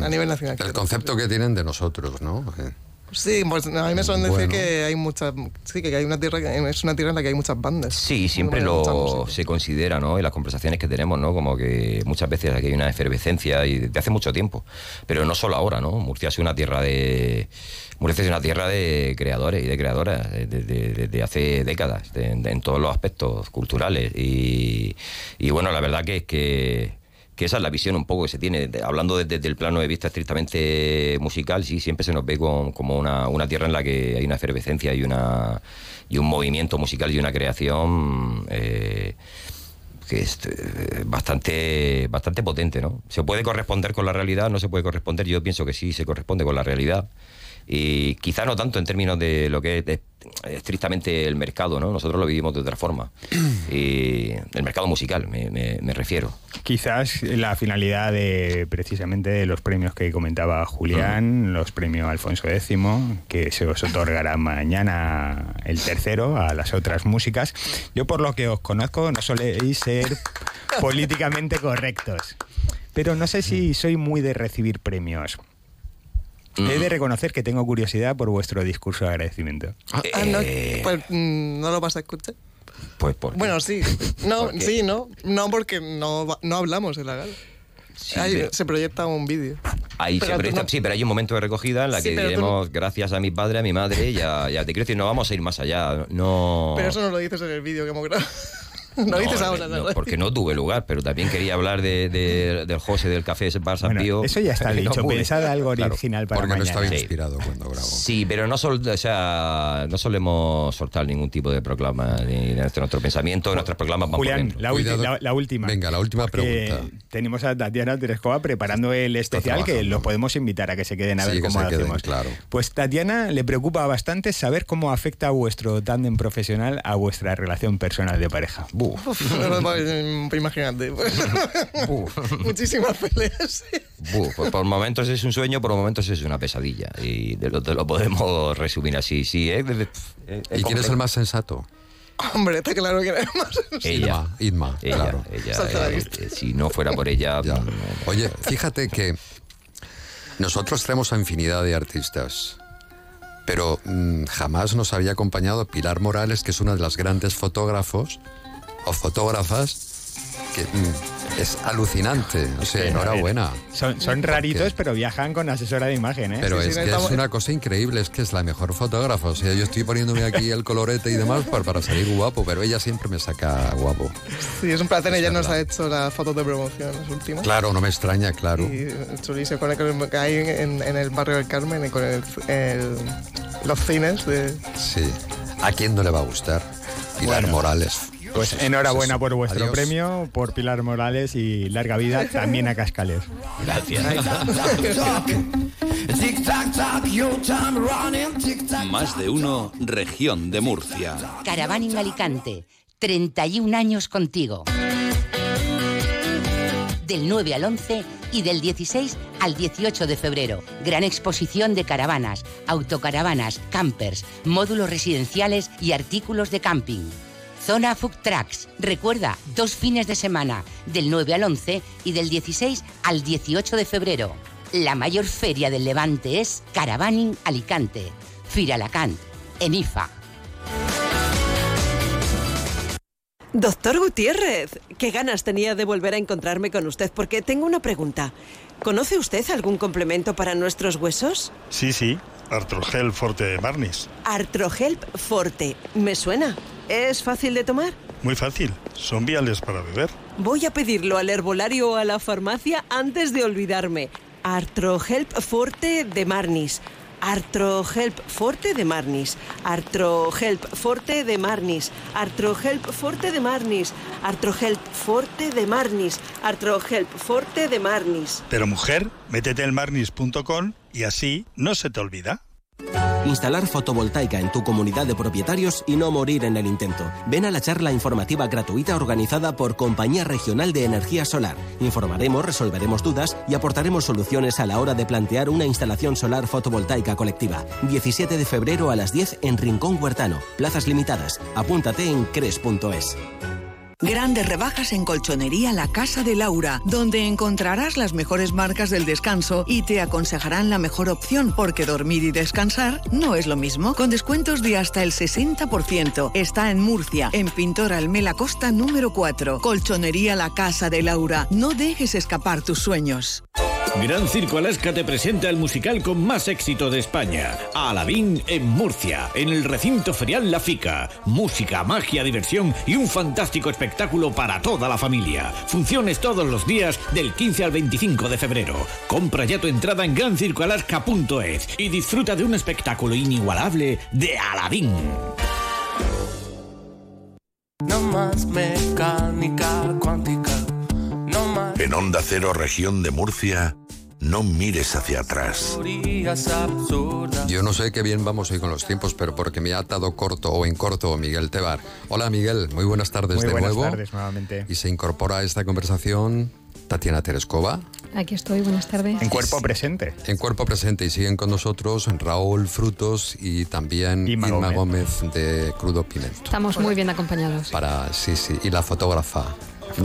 A nivel nacional. El concepto que tienen de nosotros, ¿no? Eh, Sí, pues a mí me suelen decir Bueno. que hay muchas. Sí, que hay una tierra es una tierra en la que hay muchas bandas. Sí, siempre lo se considera, ¿no? En las conversaciones que tenemos, ¿no? Como que muchas veces aquí hay una efervescencia y de hace mucho tiempo. Pero no solo ahora, ¿no? Murcia es una tierra de. Murcia es una tierra de creadores y de creadoras desde de, de- de hace décadas, de- en todos los aspectos culturales. Y, y bueno, la verdad que es que que esa es la visión un poco que se tiene. Hablando desde, desde el plano de vista estrictamente musical, sí, siempre se nos ve con- como una, una tierra en la que hay una efervescencia y, una, y un movimiento musical y una creación eh, que es eh, bastante, bastante potente, ¿no? ¿Se puede corresponder con la realidad? ¿No se puede corresponder? Yo pienso que sí se corresponde con la realidad. Y quizá no tanto en términos de lo que es de- estrictamente el mercado, ¿no? Nosotros lo vivimos de otra forma. Y el mercado musical, me, me- me refiero. Quizás la finalidad de precisamente de los premios que comentaba Julián, los premios Alfonso X, que se os otorgará mañana el tercero a las otras músicas. Yo por lo que os conozco no soléis ser políticamente correctos, pero no sé si soy muy de recibir premios. He de reconocer que tengo curiosidad por vuestro discurso de agradecimiento. Ah, no, pues mm, no lo vas a escuchar. Pues por Bueno, sí. No, sí, no. No, porque no, no hablamos en la gala. Pero- Se proyecta un vídeo. Ahí Pero se no- Sí, pero hay un momento de recogida en la Sí, que diremos gracias a mi padre, a mi madre, ya, ya te quiero decir, no vamos a ir más allá. No. Pero eso no lo dices en el vídeo que hemos grabado. no, dices ahora, no, ¿no? porque no tuve lugar, pero también quería hablar de, de- del José del Café Bar San Bueno, Pío. eso ya está No dicho. pude. Pensad algo Claro. original para Porque no mañana. estaba Sí. inspirado cuando grabó. Sí, pero no, sol- o sea, no solemos soltar ningún tipo de proclama ni de nuestro, nuestro pensamiento, nuestros proclamas van Julián, la, ulti- la- la última. Venga, la última pregunta. Tenemos a Tatiana Terescova preparando el especial que los podemos invitar a que se queden a Sí, ver que cómo se lo queden, hacemos. claro. Pues Tatiana le preocupa bastante saber cómo afecta vuestro tándem profesional a vuestra relación personal de pareja. Imagínate. Muchísimas peleas. Por momentos es un sueño, por momentos es una pesadilla. Y te lo, te lo podemos resumir así. Sí, ¿eh? De- ¿Y quién es el más sensato? Hombre, está claro que era más. Ella. Idma, Ella, claro. eh, eh, si no fuera por ella. Ya. Oye, fíjate que nosotros traemos a infinidad de artistas, pero mm, jamás nos había acompañado Pilar Morales, que es una de las grandes fotógrafos o fotógrafas, que mm, es alucinante. O sea, Sí, enhorabuena. Son, son raritos, pero viajan con asesora de imagen, ¿eh? Pero Sí, es sí, que estamos- es una cosa increíble, es que es la mejor fotógrafa. O sea, yo estoy poniéndome aquí el colorete y demás para, para salir guapo, pero ella siempre me saca guapo. Sí, es un placer. Es Ella nos verdad. ha hecho las fotos de promoción, las últimas. Claro, no me extraña, claro. Y chulísimo, con el, que hay en, en el barrio del Carmen y con el, el- los cines de... Sí. ¿A quién no le va a gustar? Pilar Bueno. Morales. Pues enhorabuena por vuestro Adiós. premio, por Pilar Morales y larga vida también a Cascales. Gracias. Más de uno, región de Murcia. Caravaning Alicante, 31 años contigo. Del 9 al 11 y del 16 al 18 de febrero. Gran exposición de caravanas, autocaravanas, campers, módulos residenciales y artículos de camping. Zona Food Trucks. Recuerda, dos fines de semana, del 9 al 11 y del 16 al 18 de febrero. La mayor feria del Levante es Caravaning Alicante. Firalacant, en IFA. Doctor Gutiérrez, qué ganas tenía de volver a encontrarme con usted porque tengo una pregunta. ¿Conoce usted algún complemento para nuestros huesos? Sí, sí, Artrogel Forte de Marnis. Artrohelp Forte. ¿Me suena? ¿Es fácil de tomar? Muy fácil, son viales para beber. Voy a pedirlo al herbolario o a la farmacia antes de olvidarme. Artrohelp Forte de Marnis. Artrohelp Forte de Marnis. Artrohelp Forte de Marnis. Artrohelp Forte de Marnis. Artrohelp Forte de Marnis. Artrohelp Forte de Marnis. Pero mujer, métete en marnis.com y así no se te olvida. Instalar fotovoltaica en tu comunidad de propietarios y no morir en el intento. Ven a la charla informativa gratuita organizada por Compañía Regional de Energía Solar. Informaremos, resolveremos dudas y aportaremos soluciones a la hora de plantear una instalación solar fotovoltaica colectiva. 17 de febrero a las 10 en Rincón Huertano. Plazas limitadas. Apúntate en cres.es. Grandes rebajas en Colchonería La Casa de Laura, donde encontrarás las mejores marcas del descanso y te aconsejarán la mejor opción, porque dormir y descansar no es lo mismo. Con descuentos de hasta el 60%. Está en Murcia, en Pintor Almela Costa número 4. Colchonería La Casa de Laura. No dejes escapar tus sueños. Gran Circo Alaska te presenta el musical con más éxito de España. Aladín en Murcia, en el recinto ferial La Fica. Música, magia, diversión y un fantástico espectáculo para toda la familia. Funciones todos los días del 15 al 25 de febrero. Compra ya tu entrada en grancircoalaska.es y disfruta de un espectáculo inigualable de Aladín. No más mecánica cuántica. No más. En Onda Cero, región de Murcia, no mires hacia atrás. Yo no sé qué bien vamos hoy con los tiempos, pero porque me ha atado corto o en corto Miguel Tebar. Hola Miguel, muy buenas tardes Muy de buenas nuevo. tardes nuevamente. Y se incorpora a esta conversación Tatiana Terescova. Aquí estoy, buenas tardes. En cuerpo presente. En cuerpo presente y siguen con nosotros Raúl Frutos y también Inma Inma, Gómez. Gómez. de Crudo Pimento. Estamos muy bien acompañados. Para, sí, sí, y la fotógrafa.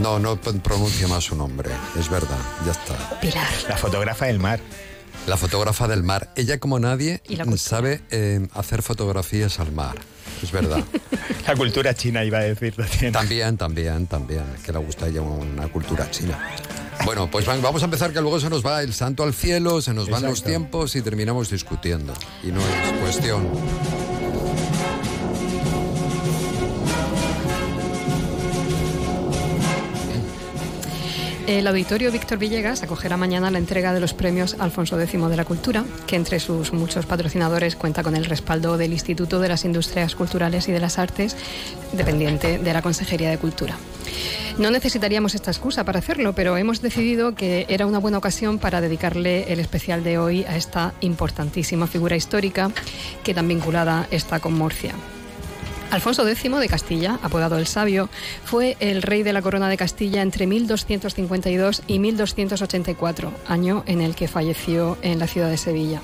No, no p- pronuncio más su nombre, es verdad, ya está. Pilar. La fotógrafa del mar. La fotógrafa del mar. Ella como nadie sabe eh, hacer fotografías al mar, es verdad. La cultura china iba a decir Tatiana. También, también, también, que le gusta a ella una cultura china. Bueno, pues van- vamos a empezar que luego se nos va el santo al cielo, se nos van los tiempos y terminamos discutiendo. Y no es cuestión. El Auditorio Víctor Villegas acogerá mañana la entrega de los premios Alfonso X de la Cultura, que entre sus muchos patrocinadores cuenta con el respaldo del Instituto de las Industrias Culturales y de las Artes, dependiente de la Consejería de Cultura. No necesitaríamos esta excusa para hacerlo, pero hemos decidido que era una buena ocasión para dedicarle el especial de hoy a esta importantísima figura histórica que tan vinculada está con Murcia. Alfonso X de Castilla, apodado el Sabio, fue el rey de la corona de Castilla entre 1252 y 1284, año en el que falleció en la ciudad de Sevilla.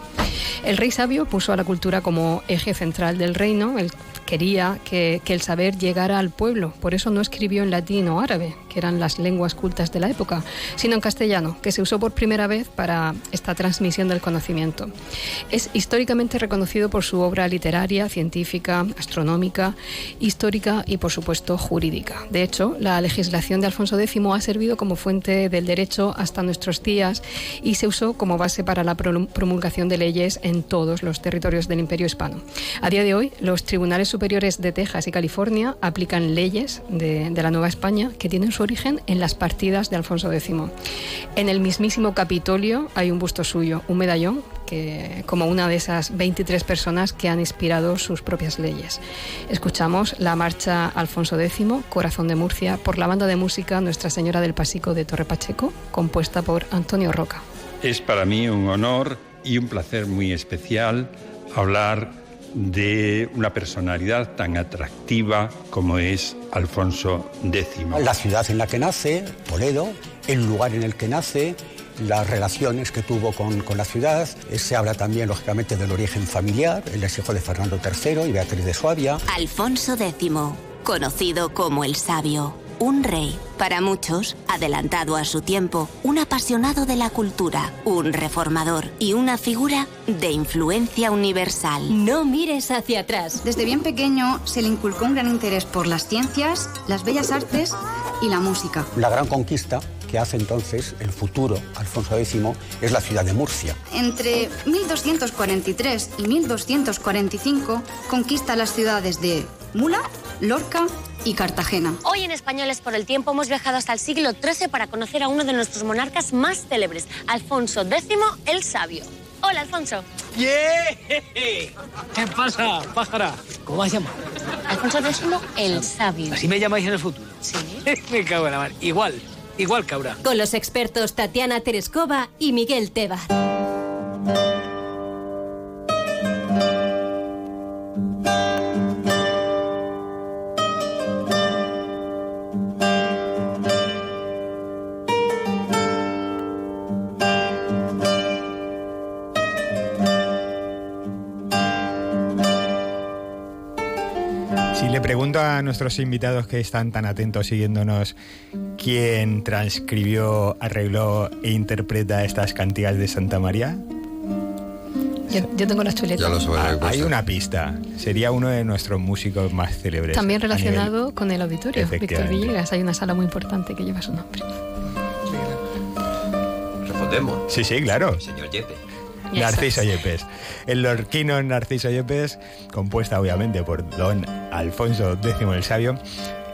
El rey sabio puso a la cultura como eje central del reino. Él quería que, que el saber llegara al pueblo. Por eso no escribió en latín o árabe, que eran las lenguas cultas de la época, sino en castellano, que se usó por primera vez para esta transmisión del conocimiento. Es históricamente reconocido por su obra literaria, científica, astronómica, histórica y, por supuesto, jurídica. De hecho, la legislación de Alfonso X ha servido como fuente del derecho hasta nuestros días y se usó como base para la promul- promulgación de leyes en todos los territorios del Imperio Hispano. A día de hoy, los tribunales superiores de Texas y California aplican leyes de, de la Nueva España que tienen su origen en las partidas de Alfonso X. En el mismísimo Capitolio hay un busto suyo, un medallón que, como una de esas 23 personas que han inspirado sus propias leyes. Escuchamos la marcha Alfonso X, Corazón de Murcia, por la banda de música Nuestra Señora del Pasico de Torre Pacheco, compuesta por Antonio Roca. Es para mí un honor y un placer muy especial hablar de una personalidad tan atractiva como es Alfonso X. La ciudad en la que nace, Toledo, el lugar en el que nace, las relaciones que tuvo con, con la ciudad. Se habla también, lógicamente, del origen familiar. Él es hijo de Fernando III y Beatriz de Suabia. Alfonso X, conocido como el Sabio, un rey, para muchos, adelantado a su tiempo, un apasionado de la cultura, un reformador y una figura de influencia universal. No mires hacia atrás. Desde bien pequeño se le inculcó un gran interés por las ciencias, las bellas artes y la música. La gran conquista que hace entonces el futuro Alfonso X es la ciudad de Murcia. Entre 1243 y 1245 conquista las ciudades de Mula, Lorca y Cartagena. Hoy en Españoles por el Tiempo hemos viajado hasta el siglo XIII para conocer a uno de nuestros monarcas más célebres, Alfonso X el Sabio. Hola, Alfonso. ¡Yeah! ¿Qué pasa, pájara? ¿Cómo vas a llamar? Alfonso X el Sabio. ¿Así me llamáis en el futuro? Sí. me cago en la mar. Igual, igual que ahora. Con los expertos Tatiana Terescova y Miguel Tebar. Pregunto a nuestros invitados que están tan atentos siguiéndonos, ¿quién transcribió, arregló e interpreta estas cantigas de Santa María? Yo, yo tengo la chuleta. Ah, hay una pista. Sería uno de nuestros músicos más célebres. También nivel- relacionado con el auditorio, Víctor. Villegas. Hay una sala muy importante que lleva su nombre. Respondemos. Sí, sí, claro. Señor Yepe. Narciso Yepes. El lorquino Narciso Yepes, compuesta obviamente por don Alfonso X el Sabio,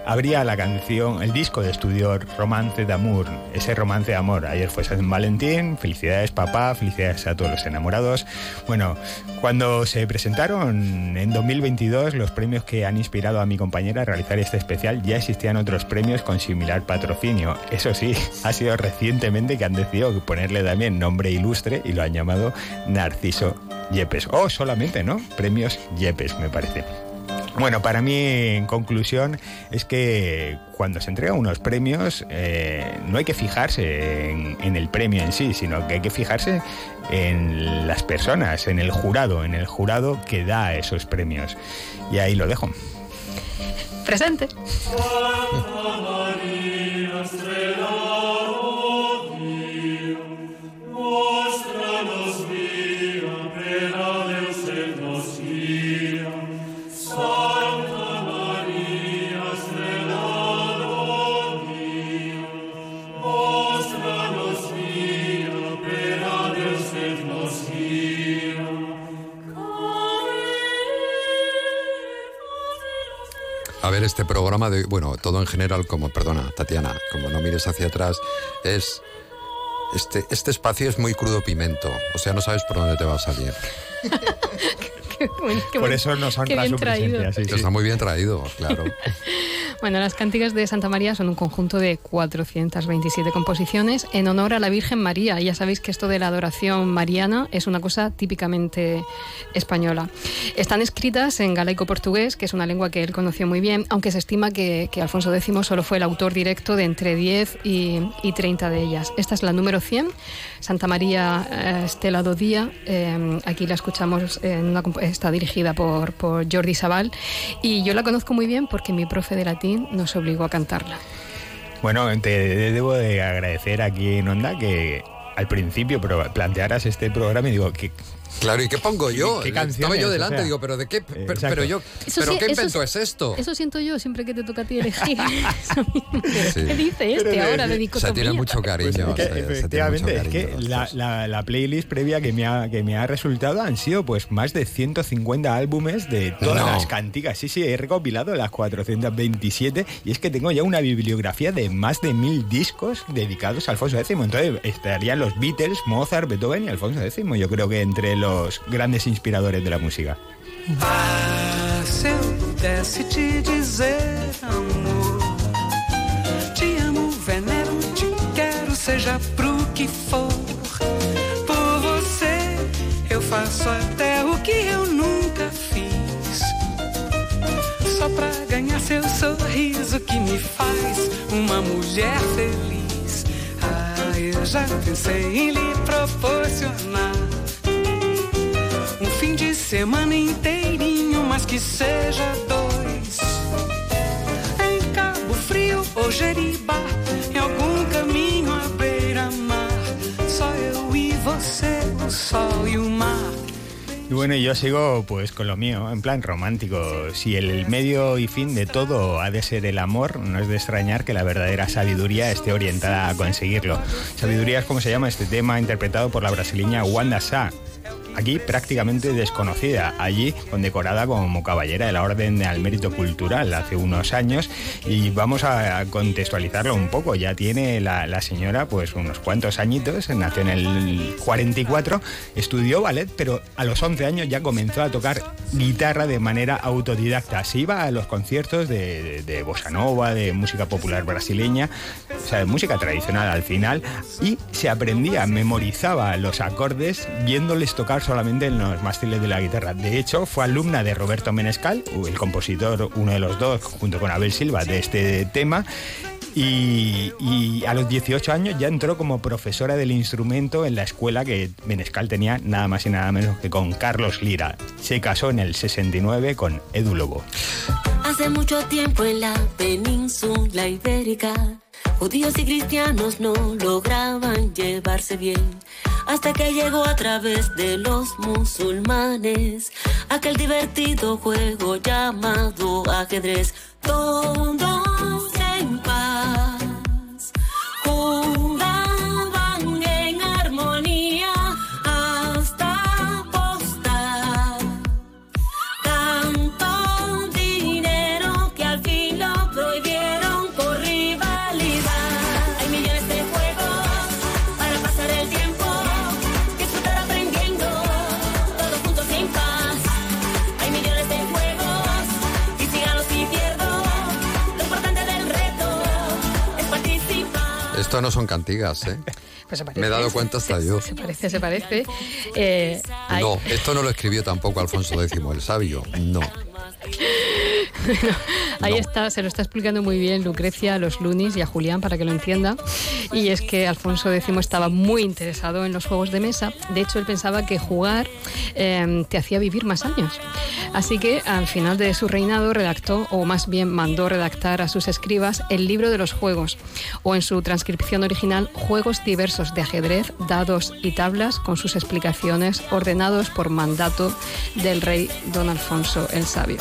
abría la canción, el disco de estudio Romance d'Amour, ese romance de amor. Ayer fue San Valentín, felicidades papá, felicidades a todos los enamorados. Bueno, cuando se presentaron en 2022 los premios que han inspirado a mi compañera a realizar este especial, ya existían otros premios con similar patrocinio. Eso sí, ha sido recientemente que han decidido ponerle también nombre ilustre y lo han llamado Narciso Yepes. O oh, solamente, ¿no? Premios Yepes, me parece. Bueno, para mí, en conclusión, es que cuando se entregan unos premios, eh, no hay que fijarse en, el premio en sí, sino que hay que fijarse en las personas, en el jurado, en el jurado que da esos premios. Y ahí lo dejo. Presente. este programa de, bueno, todo en general, como, perdona, Tatiana, como no mires hacia atrás, es este, este espacio es muy crudo pimento, o sea, no sabes por dónde te va a salir. por eso nos honra su presencia. Está muy bien traído, claro. Bueno, las cánticas de Santa María son un conjunto de 427 composiciones en honor a la Virgen María. Ya sabéis que esto de la adoración mariana es una cosa típicamente española. Están escritas en galaico-portugués, que es una lengua que él conoció muy bien, aunque se estima que, Alfonso X solo fue el autor directo de entre 10 y, 30 de ellas. Esta es la número 100, Santa María eh, Estela do Día. Eh, aquí la escuchamos, en una, está dirigida por, por Jordi Sabal y yo la conozco muy bien porque mi profe de latín nos obligó a cantarla. Bueno, te debo de agradecer aquí en Onda que al principio plantearas este programa y digo, que Claro, ¿y qué pongo yo? ¿Qué, Estaba yo delante, digo, pero de qué, pero, yo, pero qué invento es esto? Eso siento yo siempre que te toca a ti elegir. ¿Qué dice este ahora de dicotomía? O sea, tiene mucho cariño. Pues efectivamente, es que la, la, playlist previa que me, ha, que me ha resultado han sido pues más de 150 álbumes de todas las cantigas. Sí, sí, he recopilado las 427 y es que tengo ya una bibliografía de más de mil discos dedicados a Alfonso X. Entonces estarían los Beatles, Mozart, Beethoven y Alfonso X. Yo creo que entre los los grandes inspiradores de la música. Ah, se eu pudesse te dizer, amor, te amo, venero, te quero, seja pro que for. Por você eu faço até o que eu nunca fiz. Só pra ganhar seu sorriso que me faz uma mulher feliz. Ah, eu já pensei em lhe proporcionar de semana inteirinho, mas que seja dois. Em Cabo Frio ou Jeribá, em algum caminho à beira-mar. Só eu e você, o sol e o mar. Y bueno, yo sigo pues con lo mío, en plan romántico. Si el medio y fin de todo ha de ser el amor, no es de extrañar que la verdadera sabiduría esté orientada a conseguirlo. Sabiduría es como se llama este tema interpretado por la brasileña Wanda Sá, aquí prácticamente desconocida, allí condecorada como caballera de la Orden al Mérito Cultural hace unos años. Y vamos a contextualizarlo un poco, ya tiene la, señora pues unos cuantos añitos, nació en el 44, estudió ballet, pero a los 11 años ya comenzó a tocar guitarra de manera autodidacta, se iba a los conciertos de, de bossa nova, de música popular brasileña, o sea, de música tradicional al final y se aprendía, memorizaba los acordes viéndoles tocar solamente en los mástiles de la guitarra. De hecho, fue alumna de Roberto Menescal, el compositor, uno de los dos, junto con Abel Silva, de este tema. Y, a los 18 años ya entró como profesora del instrumento en la escuela que Menescal tenía nada más y nada menos que con Carlos Lira. Se casó en el 69 con Edu Lobo. Hace mucho tiempo en la península ibérica, judíos y cristianos no lograban llevarse bien hasta que llegó a través de los musulmanes aquel divertido juego llamado ajedrez. Esto no son cantigas, ¿eh? Pues. Me he dado cuenta hasta yo. Se parece, se parece. Eh, hay- No, esto no lo escribió tampoco Alfonso X el Sabio. No. Ahí está, se lo está explicando muy bien Lucrecia a los Lunis y a Julián para que lo entienda. Y es que Alfonso X estaba muy interesado en los juegos de mesa. De hecho, él pensaba que jugar eh, te hacía vivir más años. Así que al final de su reinado redactó, o más bien mandó redactar a sus escribas, el libro de los juegos, o en su transcripción original, juegos diversos de ajedrez, dados y tablas, con sus explicaciones ordenados por mandato del rey don Alfonso el Sabio.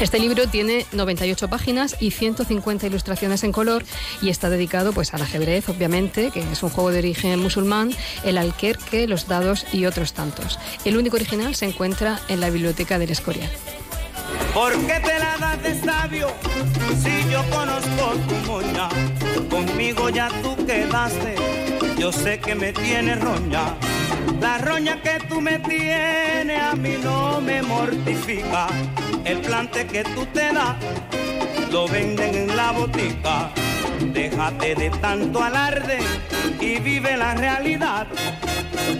Este libro tiene 98 páginas y 150 ilustraciones en color y está dedicado pues al ajedrez, obviamente, que es un juego de origen musulmán, el alquerque, los dados y otros tantos. El único original se encuentra en la biblioteca del Escorial. ¿Por qué te la das de sabio si yo conozco tu moña? Conmigo ya tú quedaste, yo sé que me tienes roña. La roña que tú me tienes a mí no me mortifica. El plante que tú te das lo venden en la botica. Déjate de tanto alarde y vive la realidad.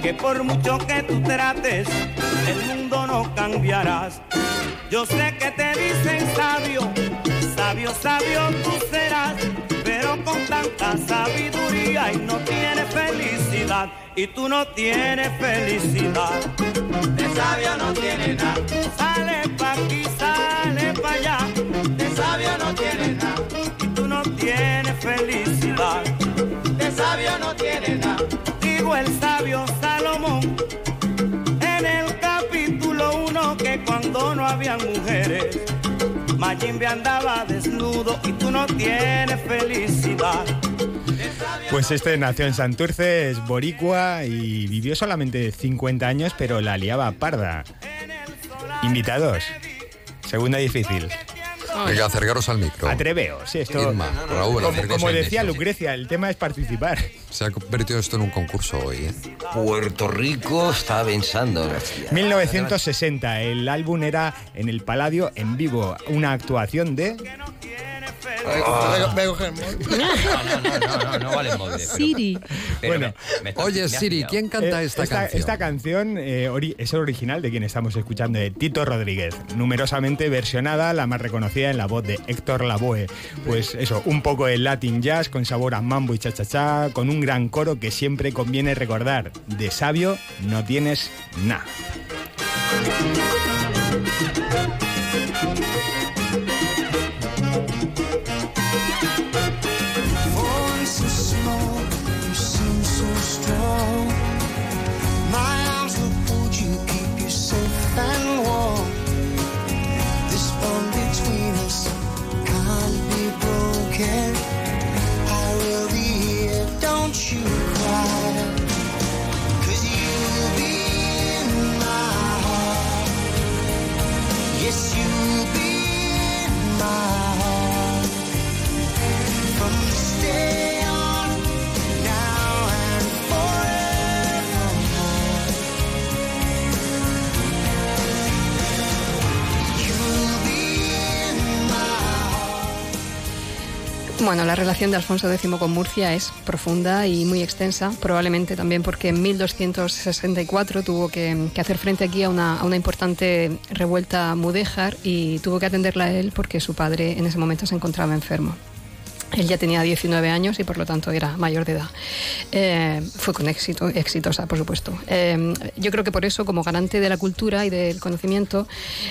Que por mucho que tú trates, el mundo no cambiarás. Yo sé que te dicen sabio, sabio, sabio tú serás, con tanta sabiduría y no tienes felicidad, y tú no tienes felicidad. De sabio no tienes nada, sale pa' aquí, sale pa' allá, de sabio no tienes nada, y tú no tienes felicidad. De sabio no tienes nada, digo el sabio Salomón en el capítulo 1 que cuando no habían mujeres, Mayimbe andaba desnudo y tú no tienes felicidad. Pues este nació en Santurce, es boricua y vivió solamente 50 años, pero la liaba parda. Invitados. Segunda difícil. Venga, acercaros al micro. Atreveos, sí, esto. Irma, Raúl, como, decía. Lucrecia, el tema es participar. Se ha convertido esto en un concurso hoy, ¿eh? Puerto Rico está pensando. 1960, el álbum era en el Paladio en vivo, una actuación de No, no, no vale móvil. Siri. Bueno, Oye, Siri, ¿quién canta Eh, esta, canción? Esta canción eh, ori- es original de quien estamos escuchando, de Tito Rodríguez, numerosamente versionada, la más reconocida en la voz de Héctor Lavoe. Pues eso, un poco de Latin jazz con sabor a mambo y cha-cha-cha, con un gran coro que siempre conviene recordar. De sabio no tienes nada. Bueno, la relación de Alfonso X con Murcia es profunda y muy extensa, probablemente también porque en 1264 tuvo que, hacer frente aquí a una, a una importante revuelta mudéjar y tuvo que atenderla a él porque su padre en ese momento se encontraba enfermo. Él ya tenía 19 años y por lo tanto era mayor de edad. Eh, fue con éxito, exitosa, por supuesto. Eh, yo creo que por eso, como garante de la cultura y del conocimiento,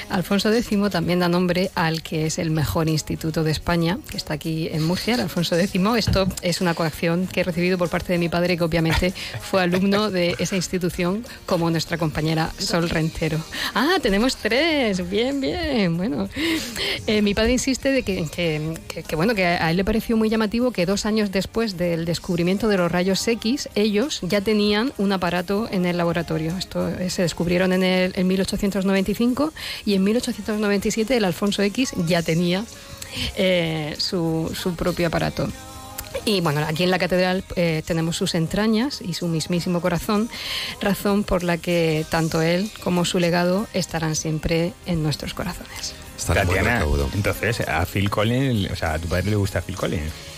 Alfonso X también da nombre al que es el mejor instituto de España, que está aquí en Murcia, el Alfonso X. Esto es una coacción que he recibido por parte de mi padre, que obviamente fue alumno de esa institución, como nuestra compañera Sol Rentero. Ah, tenemos tres. Bien, bien. Bueno, Eh, mi padre insiste de que, que- que- que, bueno, que a él le muy llamativo que dos años después del descubrimiento de los rayos X, ellos ya tenían un aparato en el laboratorio. Esto eh, se descubrieron en, el, en 1895 y en 1897 el Alfonso X ya tenía eh, su, su propio aparato. Y bueno, aquí en la catedral eh, tenemos sus entrañas y su mismísimo corazón, razón por la que tanto él como su legado estarán siempre en nuestros corazones. Muy Tatiana, entonces a Phil Collins, o sea, a tu padre le gusta Phil Collins.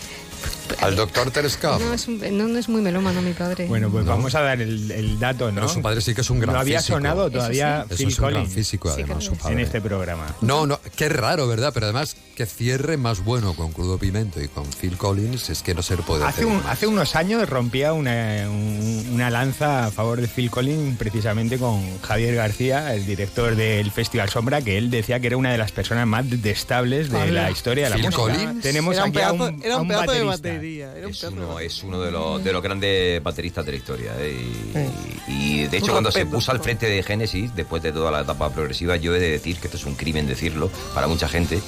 Al doctor Tereskov. No es, un- no, no es muy melómano mi padre. Bueno, pues vamos a dar el, el dato, ¿no? Pero su padre sí que es un gran No había físico. sonado todavía Eso sí. Phil Eso es un gran físico, además, su padre. en este programa. No, no, qué raro, ¿verdad? Pero además, que cierre más bueno con Crudo Pimento y con Phil Collins es que no se puede Hace, hacer. un- hace unos años rompía una, un- una lanza a favor de Phil Collins precisamente con Javier García, el director del Festival Sombra, que él decía que era una de las personas más detestables de Hola. la historia de la Phil música. Collins. Tenemos Era un aquí a pedazo- un, era a un pedazo de baterista. Batería, era un Es uno, es uno de los, de los grandes bateristas de la historia. ¿eh? Y, y, de hecho, Un cuando se puso al frente de Genesis, después de toda la etapa progresiva, yo he de decir que esto es un crimen decirlo para mucha gente.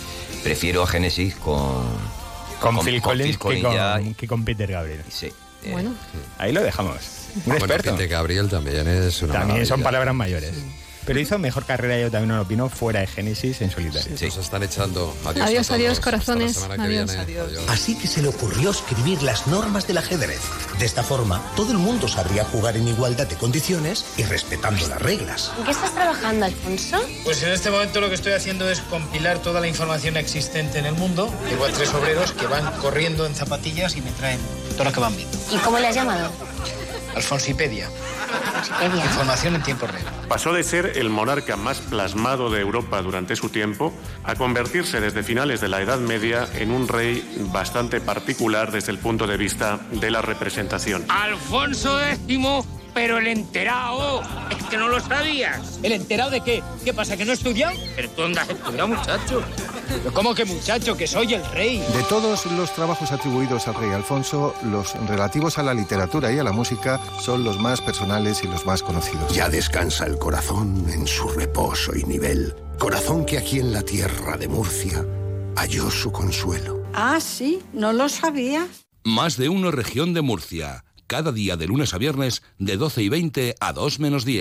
Prefiero a Genesis con, Con, Phil Collins que ya- con, que con Peter Gabriel. Sí. Bueno. Ahí lo dejamos. Un Bueno, experto. Peter Gabriel también es una También son palabras mayores. Pero hizo mejor carrera, yo también lo opino, fuera de Genesis en solitario. Nos están echando. Adiós, Adiós, a adiós, corazones. Adiós. Adiós. Así que se le ocurrió escribir las normas del ajedrez. De esta forma, todo el mundo sabría jugar en igualdad de condiciones y respetando las reglas. ¿En qué estás trabajando, Alfonso? Pues en este momento lo que estoy haciendo es compilar toda la información existente en el mundo. Tengo a tres obreros que van corriendo en zapatillas y me traen todo lo que van viendo. ¿Y cómo le has llamado? Alfonsipedia. Información en tiempo real. Pasó de ser el monarca más plasmado de Europa durante su tiempo a convertirse desde finales de la Edad Media en un rey bastante particular desde el punto de vista de la representación. Alfonso X, pero el enterado. Es que no lo sabías. ¿El enterado de qué? ¿Qué pasa, que no he estudiado? Pero tú dónde has estudiado, muchacho. Pero ¿Cómo que muchacho? Que soy el rey. De todos los trabajos atribuidos al rey Alfonso, los relativos a la literatura y a la música son los más personales y los más conocidos. Ya descansa el corazón en su reposo y nivel. Corazón que aquí en la tierra de Murcia halló su consuelo. Ah, sí, no lo sabía. Más de uno región de Murcia. Cada día de lunes a viernes de 12 y 20 a 2 menos 10.